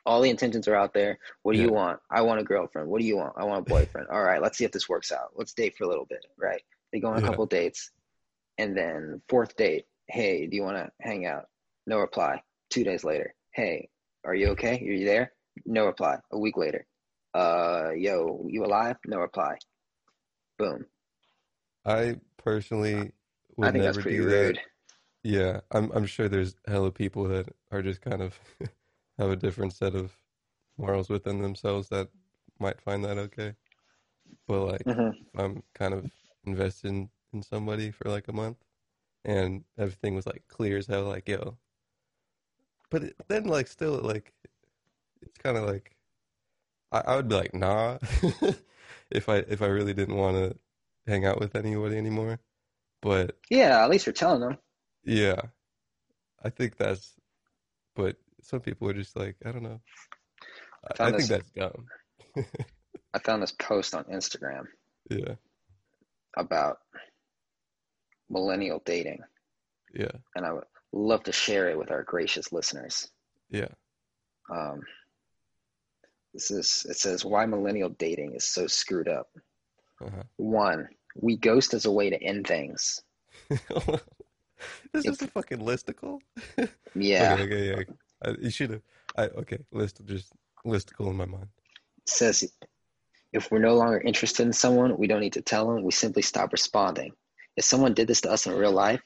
All the intentions are out there. What do Yeah. you want? I want a girlfriend. What do you want? I want a boyfriend. All right, let's see if this works out. Let's date for a little bit, right? They go on a Yeah. couple dates, and then fourth date, hey, do you want to hang out? No reply. Two days later, hey, are you okay? Are you there? No reply. A week later, uh, yo, you alive? No reply. Boom. I personally would I think that's never pretty do that. rude. Yeah, I'm I'm sure there's hella people that are just kind of have a different set of morals within themselves that might find that okay. But like Mhm. I'm kind of invested in, in somebody for like a month and everything was like clear as hell, like yo. But it, then like still like it's kind of like I, I would be like nah if I if I really didn't want to hang out with anybody anymore. But Yeah, at least you're telling them. yeah, I think that's. But some people are just like, I don't know. I, I found think this- that's dumb. I found this post on Instagram Yeah, about millennial dating, yeah, and I would love to share it with our gracious listeners. yeah. Um, this is it says why millennial dating is so screwed up. Uh-huh. One, we ghost as a way to end things. this is a fucking listicle. Yeah, Okay, okay, yeah. I, you should have. I okay. List just listicle in my mind. it says if we're no longer interested in someone, we don't need to tell them. We simply stop responding. If someone did this to us in real life,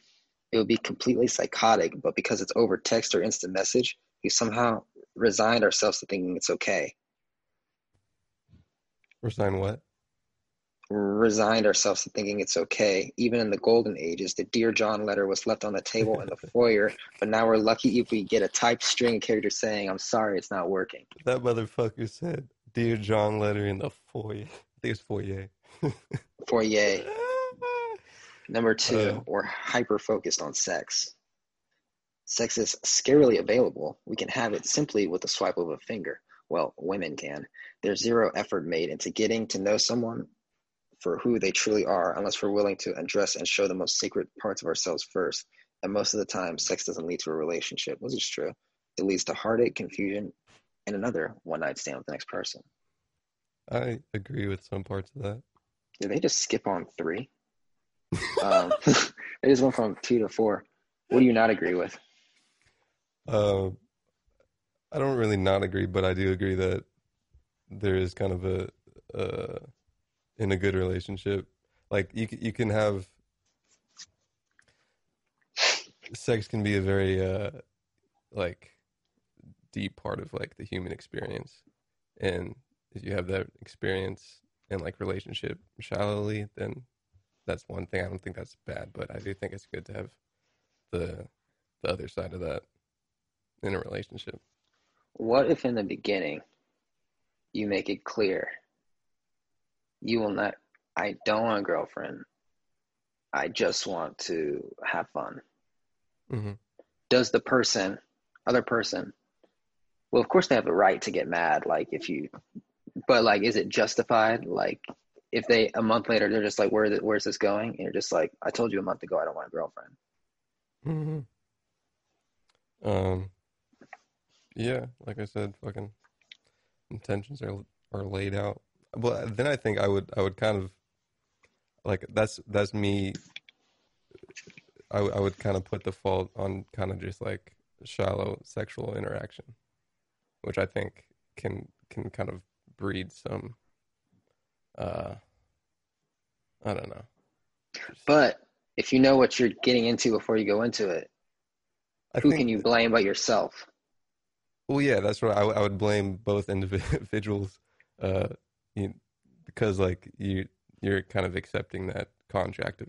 it would be completely psychotic. But because it's over text or instant message, we somehow resigned ourselves to thinking it's okay. Resign what? resigned ourselves to thinking it's okay. Even in the golden ages, the Dear John letter was left on the table in the foyer, but now we're lucky if we get a typed string character saying, I'm sorry, it's not working. That motherfucker said, "Dear John, letter in the foyer." I think it's foyer. Foyer. Number two, Uh. we're hyper focused on sex. Sex is scarily available. We can have it simply with a swipe of a finger. Well, women can. There's zero effort made into getting to know someone for who they truly are unless we're willing to address and show the most secret parts of ourselves first. And most of the time, sex doesn't lead to a relationship, which is true. It leads to heartache, confusion, and another one night stand with the next person. I agree with some parts of that. Did they just skip on three? Um, they just went from two to four. What do you not agree with? Um, I don't really not agree, but I do agree that there is kind of a uh, in a good relationship, like you you can have sex can be a very uh like deep part of like the human experience, and if you have that experience and like relationship shallowly, then that's one thing. I don't think that's bad, but I do think it's good to have the the other side of that in a relationship. What if in the beginning you make it clear you will not, I don't want a girlfriend. I just want to have fun. hmm Does the person, other person, well, of course they have the right to get mad. Like if you, but like, is it justified? Like if they, a month later, they're just like, where, where's this going? And you're just like, I told you a month ago, I don't want a girlfriend. hmm Um, yeah, like I said, fucking intentions are are laid out. Well, then I think I would I would kind of like that's that's me. I I would kind of put the fault on kind of just like shallow sexual interaction. which I think can can kind of breed some. Uh, I don't know. But if you know what you're getting into before you go into it, I who can you blame but yourself? Well, yeah, that's right. I, I would blame both individuals, uh, you, because like you you're kind of accepting that contract of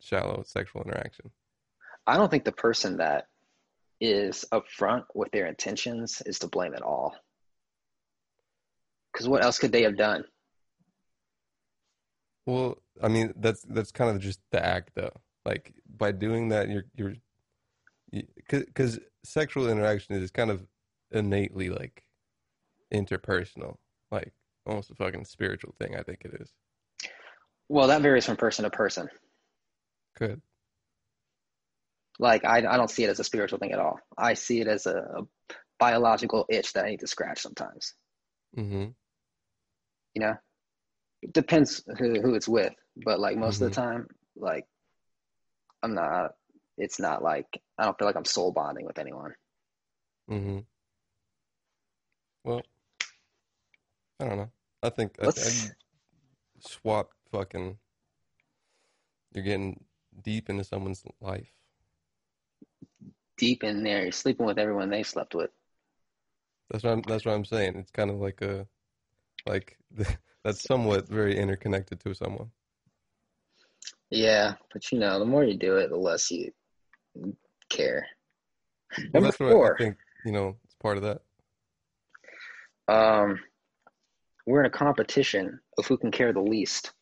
shallow sexual interaction. I don't think the person that is upfront with their intentions is to blame at all. Because what else could they have done? Well, I mean that's that's kind of just the act though. Like by doing that, you're you're because sexual interaction is kind of innately like interpersonal, like almost a fucking spiritual thing. I think it is. Well, that varies from person to person. Good. Like I, I don't see it as a spiritual thing at all. I see it as a, a biological itch that I need to scratch sometimes. Mm-hmm. You know, it depends who, who it's with, but like most of the time, like I'm not. It's not like I don't feel like I'm soul bonding with anyone. Mm-hmm. Well, I don't know. I think I, I'd swap fucking. You're getting deep into someone's life. Deep in there, you're sleeping with everyone they slept with. That's what I'm. That's what I'm saying. It's kind of like a, like that's somewhat very interconnected to someone. Yeah, but you know, the more you do it, the less you care. Well, Number that's what four. I think. You know, it's part of that. Um, we're in a competition of who can care the least.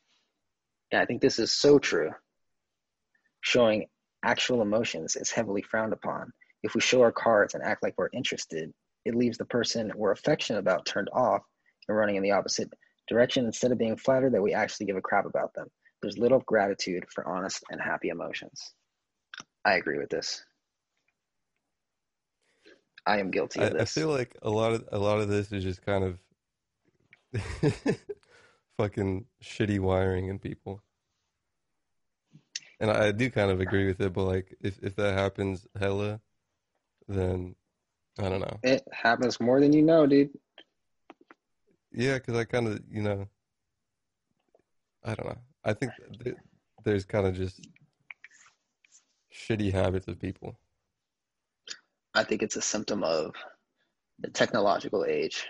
And I think this is so true. Showing actual emotions is heavily frowned upon. If we show our cards and act like we're interested, it leaves the person we're affectionate about turned off and running in the opposite direction instead of being flattered that we actually give a crap about them. There's little gratitude for honest and happy emotions. I agree with this. I am guilty I, of I this. feel like a lot of a lot of this is just kind of fucking shitty wiring in people. And I, I do kind of agree with it, but like if if that happens hella, then I don't know. it happens more than you know, dude. Yeah, because I kind of you know, I don't know. I think th- there's kind of just shitty habits of people. I think it's a symptom of the technological age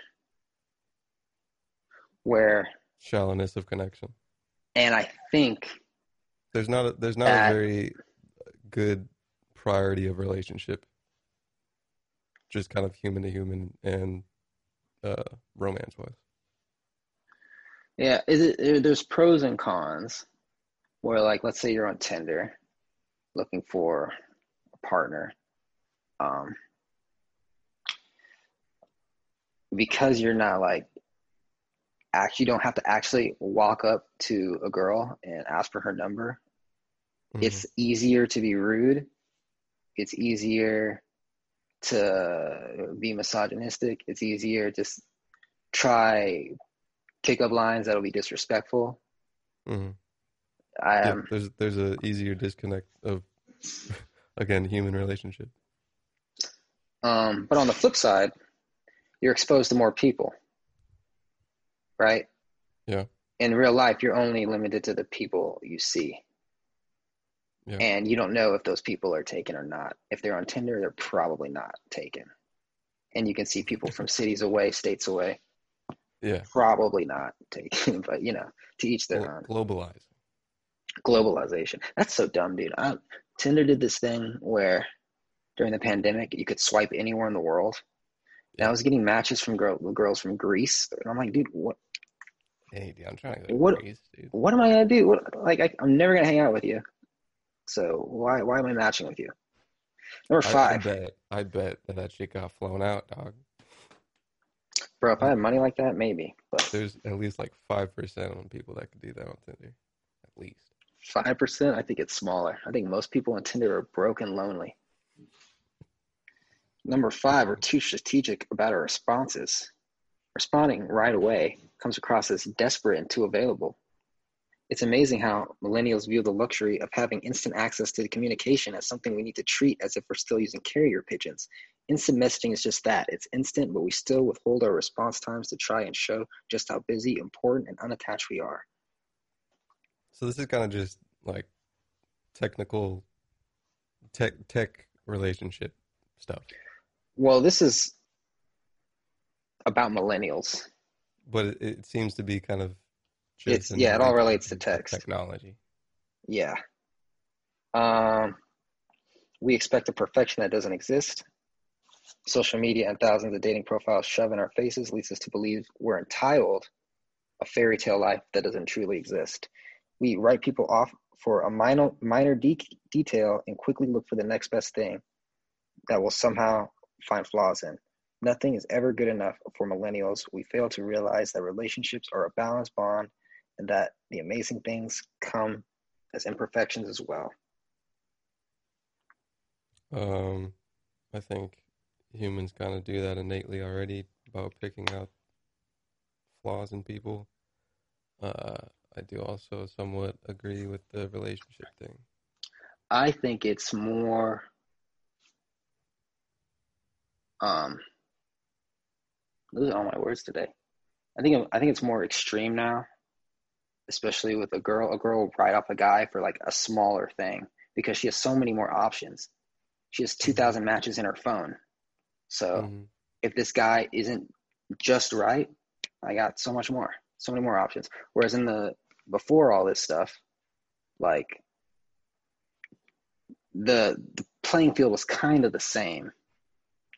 where, Shallowness of connection. and I think, There's not a, there's not That- a very good priority of relationship. Just kind of human to human and uh, romance wise. Yeah, is it, there's pros and cons where, like, let's say you're on Tinder looking for a partner. Um, because you're not like, actually, you don't have to actually walk up to a girl and ask for her number. Mhm. it's easier to be rude. It's easier to be misogynistic. It's easier just try pick up lines that'll be disrespectful. Mm-hmm. I Yeah, there's there's a easier disconnect of again human relationship. um, but on the flip side, you're exposed to more people, right? Yeah. In real life, you're only limited to the people you see. Yeah. And you don't know if those people are taken or not. If they're on Tinder, they're probably not taken. And you can see people from cities away, states away, Yeah, probably not taken. But you know, to each their own. Globalize. Globalization. That's so dumb, dude. I, Tinder did this thing where during the pandemic, you could swipe anywhere in the world. And I was getting matches from girl, girls from Greece, and I'm like, dude, what Hey, dude, I'm trying to go to What- Greece, dude. what am I gonna do? What, like, I, I'm never gonna hang out with you. So why why am I matching with you? Number I, I five, bet I bet that that shit got flown out, dog. Bro. If I had money like that, maybe. But There's at least like five percent of people that could do that on Tinder, at least. five percent, I think it's smaller. I think most people on Tinder are broke and lonely. Number five, we're too strategic about our responses. Responding right away comes across as desperate and too available. It's amazing how millennials view the luxury of having instant access to communication as something we need to treat as if we're still using carrier pigeons Instant messaging is just that. It's instant, but we still withhold our response times to try and show just how busy, important, and unattached we are. So this is kind of just like technical tech tech relationship stuff. Well, this is about millennials. But it, it seems to be kind of It's- yeah, it all relates to text. technology. Yeah. Um, we expect a perfection that doesn't exist. Social media and thousands of dating profiles shove in our faces leads us to believe we're entitled a fairy tale life that doesn't truly exist. We write people off for a minor minor de- detail and quickly look for the next best thing that will somehow find flaws in. Nothing is ever good enough for millennials. We fail to realize that relationships are a balanced bond and that the amazing things come as imperfections as well. Um, I think humans kind of do that innately already about picking out flaws in people. Uh, I do also somewhat agree with the relationship thing. I think it's more um losing all my words today. I think I think it's more extreme now, especially with a girl. A girl will write off a guy for like a smaller thing because she has so many more options. She has two thousand matches in her phone. So Mhm. if this guy isn't just right, I got so much more, so many more options. Whereas in the before all this stuff, like the, the playing field was kind of the same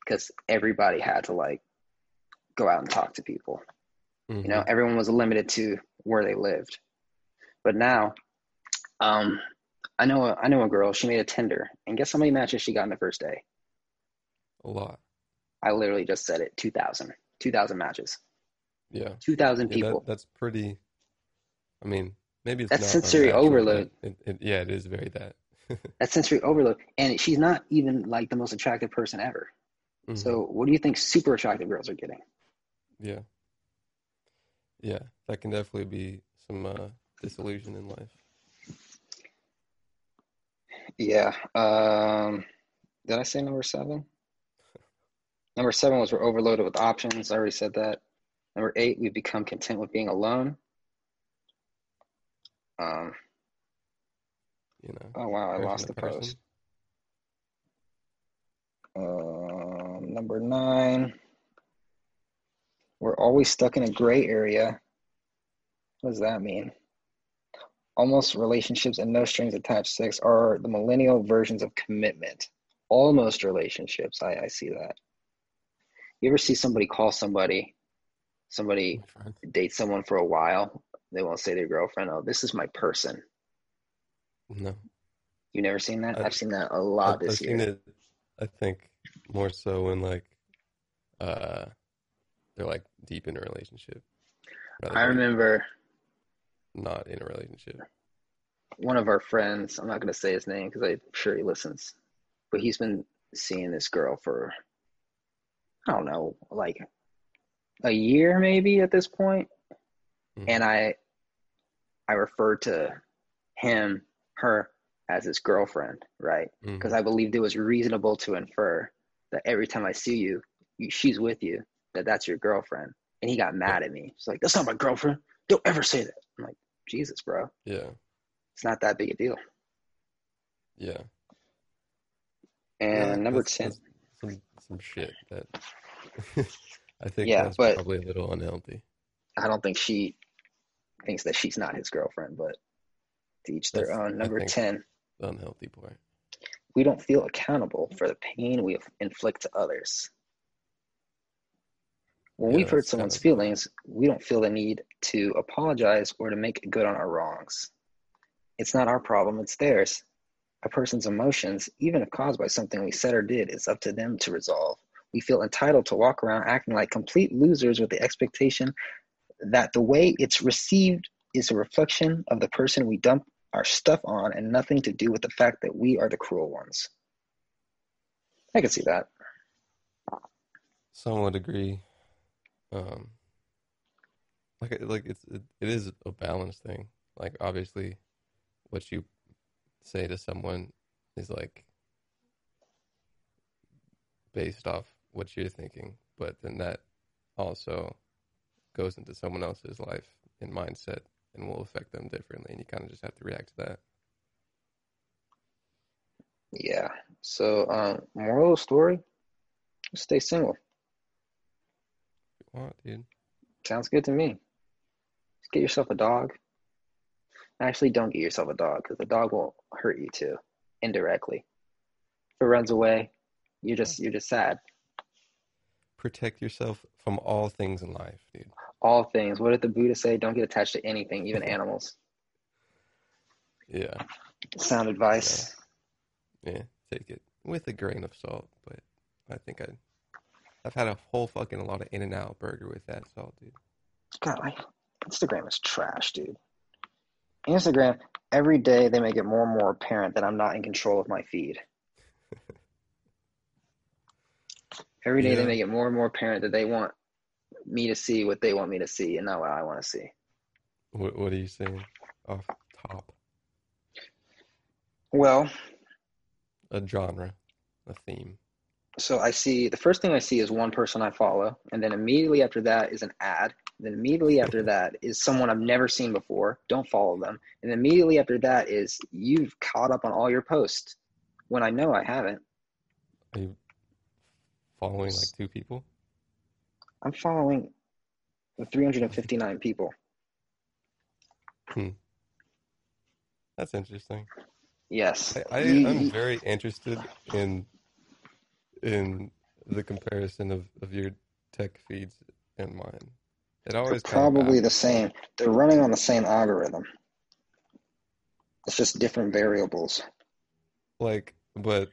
because everybody had to like go out and talk to people. You know, everyone was limited to where they lived. But now, um, I know a, I know a girl. She made a Tinder, and guess how many matches she got in the first day? a lot. I literally just said it 2,000. 2,000 matches. Yeah. 2,000 Yeah, people. that, that's pretty. I mean, maybe it's That's sensory overload. It, it, yeah, it is very that. That's sensory overload. And she's not even like the most attractive person ever. Mhm. So, what do you think super attractive girls are getting? yeah, yeah, that can definitely be some uh, disillusion in life. Yeah. Um, did I say number seven? Number seven was we're overloaded with options. I already said that. Number eight, we've become content with being alone. Um, You know, oh wow, I lost the person. post. Um, number nine, we're always stuck in a gray area. What does that mean? Almost relationships and no strings attached sex are the millennial versions of commitment. Almost relationships. I, I see that. You ever see somebody call somebody, somebody date someone for a while? They won't say their girlfriend, "Oh, this is my person." No, You never seen that? I- I've seen that a lot I've, this I've year. seen it. I think more so when like, uh, they're like deep in a relationship. I remember not in a relationship. one of our friends. I'm not going to say his name because I'm sure he listens, but he's been seeing this girl for I don't know, like a year maybe at this point. Mhm. And I I referred to him, her as his girlfriend, right? Because I believed it was reasonable to infer that every time I see you, you, she's with you, that that's your girlfriend. And he got mad at me. He's like, "That's not my girlfriend. Don't ever say that." I'm like, "Jesus, bro, Yeah, it's not that big a deal." yeah. And Yeah, number that's- ten, that's some some shit that I think Yeah, that's but- probably a little unhealthy. I don't think she thinks that she's not his girlfriend, but to each their That's- own. Number ten, The unhealthy part. we don't feel accountable for the pain we inflict to others. When Yeah, we've hurt someone's kind of- feelings, we don't feel the need to apologize or to make good on our wrongs. It's not our problem, it's theirs. A person's emotions, even if caused by something we said or did, is up to them to resolve. We feel entitled to walk around acting like complete losers with the expectation that the way it's received is a reflection of the person we dump our stuff on and nothing to do with the fact that we are the cruel ones. I can see that. Some would agree. Um, like like it's it, it is a balance thing. Like obviously, what you say to someone is like based off what you're thinking, but then that also goes into someone else's life and mindset and will affect them differently, and you kind of just have to react to that. Yeah. So, um, moral story: stay single. You want, dude. Sounds good to me. Just get yourself a dog. Actually, don't get yourself a dog because the dog will hurt you too, indirectly. If it runs away, you're just you're just sad. Protect yourself from all things in life, dude. All things. What did the Buddha say? Don't get attached to anything, even animals. Yeah, Sound advice. yeah. Take it with a grain of salt, but I think I, I've had a whole fucking a lot of In-N-Out burger with that salt, dude. God, my Instagram is trash, dude. Instagram, every day they make it more and more apparent that I'm not in control of my feed. Every day they make it more and more apparent that they want me to see what they want me to see and not what I want to see. What What are you saying? Off top, Well, a genre, a theme. So I see the first thing I see is one person I follow, and then immediately after that is an ad. And then immediately after that is someone I've never seen before. Don't follow them. And immediately after that is you've caught up on all your posts when I know I haven't. Are you following like two people? I'm following 359 people. Hmm. That's interesting. Yes. I, I, I'm very interested in in the comparison of, of your tech feeds and mine. It they're always probably the same. They're running on the same algorithm. It's just different variables. Like, but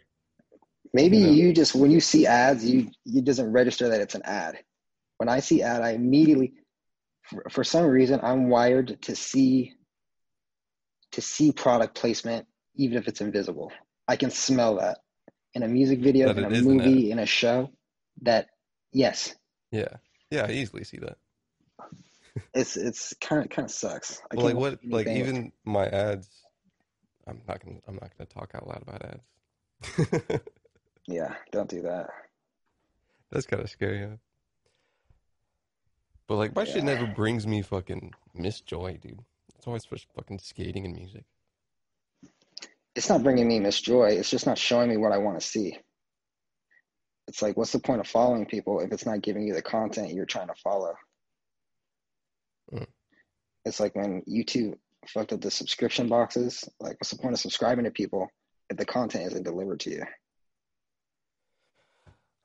Maybe You know. you just when you see ads, you it doesn't register that it's an ad. When I see ad, I immediately, for, for some reason, I'm wired to see to see product placement, even if it's invisible. I can smell that in a music video, That in a is movie, in a show. That yes, yeah, yeah, I easily see that. it's it's kind of kind of sucks. I Well, like what, like with- even my ads. I'm not gonna I'm not gonna talk out loud about ads. yeah, don't do that. That's kind of scary. Huh? But like my shit never brings me fucking miss joy, dude. It's always for fucking skating and music. It's not bringing me miss joy. It's just not showing me what I want to see. It's like, what's the point of following people if it's not giving you the content you're trying to follow? Mm. It's like when YouTube fucked up the subscription boxes. Like, what's the point of subscribing to people if the content isn't delivered to you?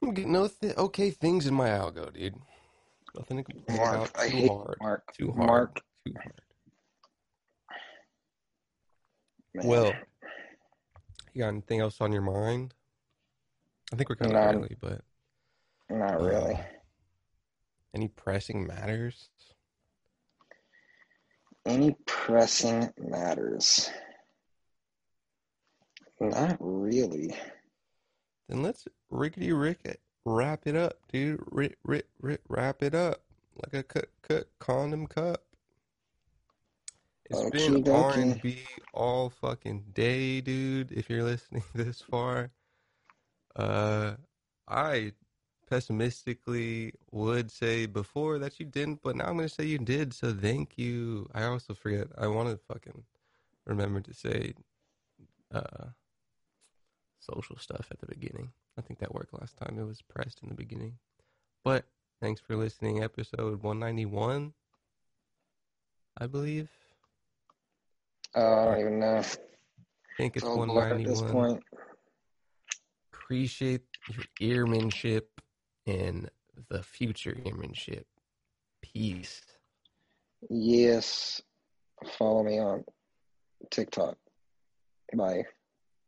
I'm getting no th- okay things in my algo, dude. Nothing to complain Mark, about. I Too hate hard. Mark. Too hard. Mark, Too hard. man. Well, you got anything else on your mind? I think we're kind of early, but not really. uh, any pressing matters? Any pressing matters? Not really. Then let's rickety rick it, wrap it up, dude. Rit rit rit, wrap it up like a cut cut condom cup. It's been R and B all fucking day, dude. If you're listening this far, uh, I pessimistically would say before that you didn't, but now I'm gonna say you did. So thank you. I also forget. I want to fucking remember to say, uh, social stuff at the beginning. I think that worked last time. It was pressed in the beginning. But thanks for listening. Episode 191, I believe. I don't even know. I think it's It's all blur at this 191. point. Appreciate your earmanship and the future earmanship. Peace. Yes. Follow me on TikTok. Bye.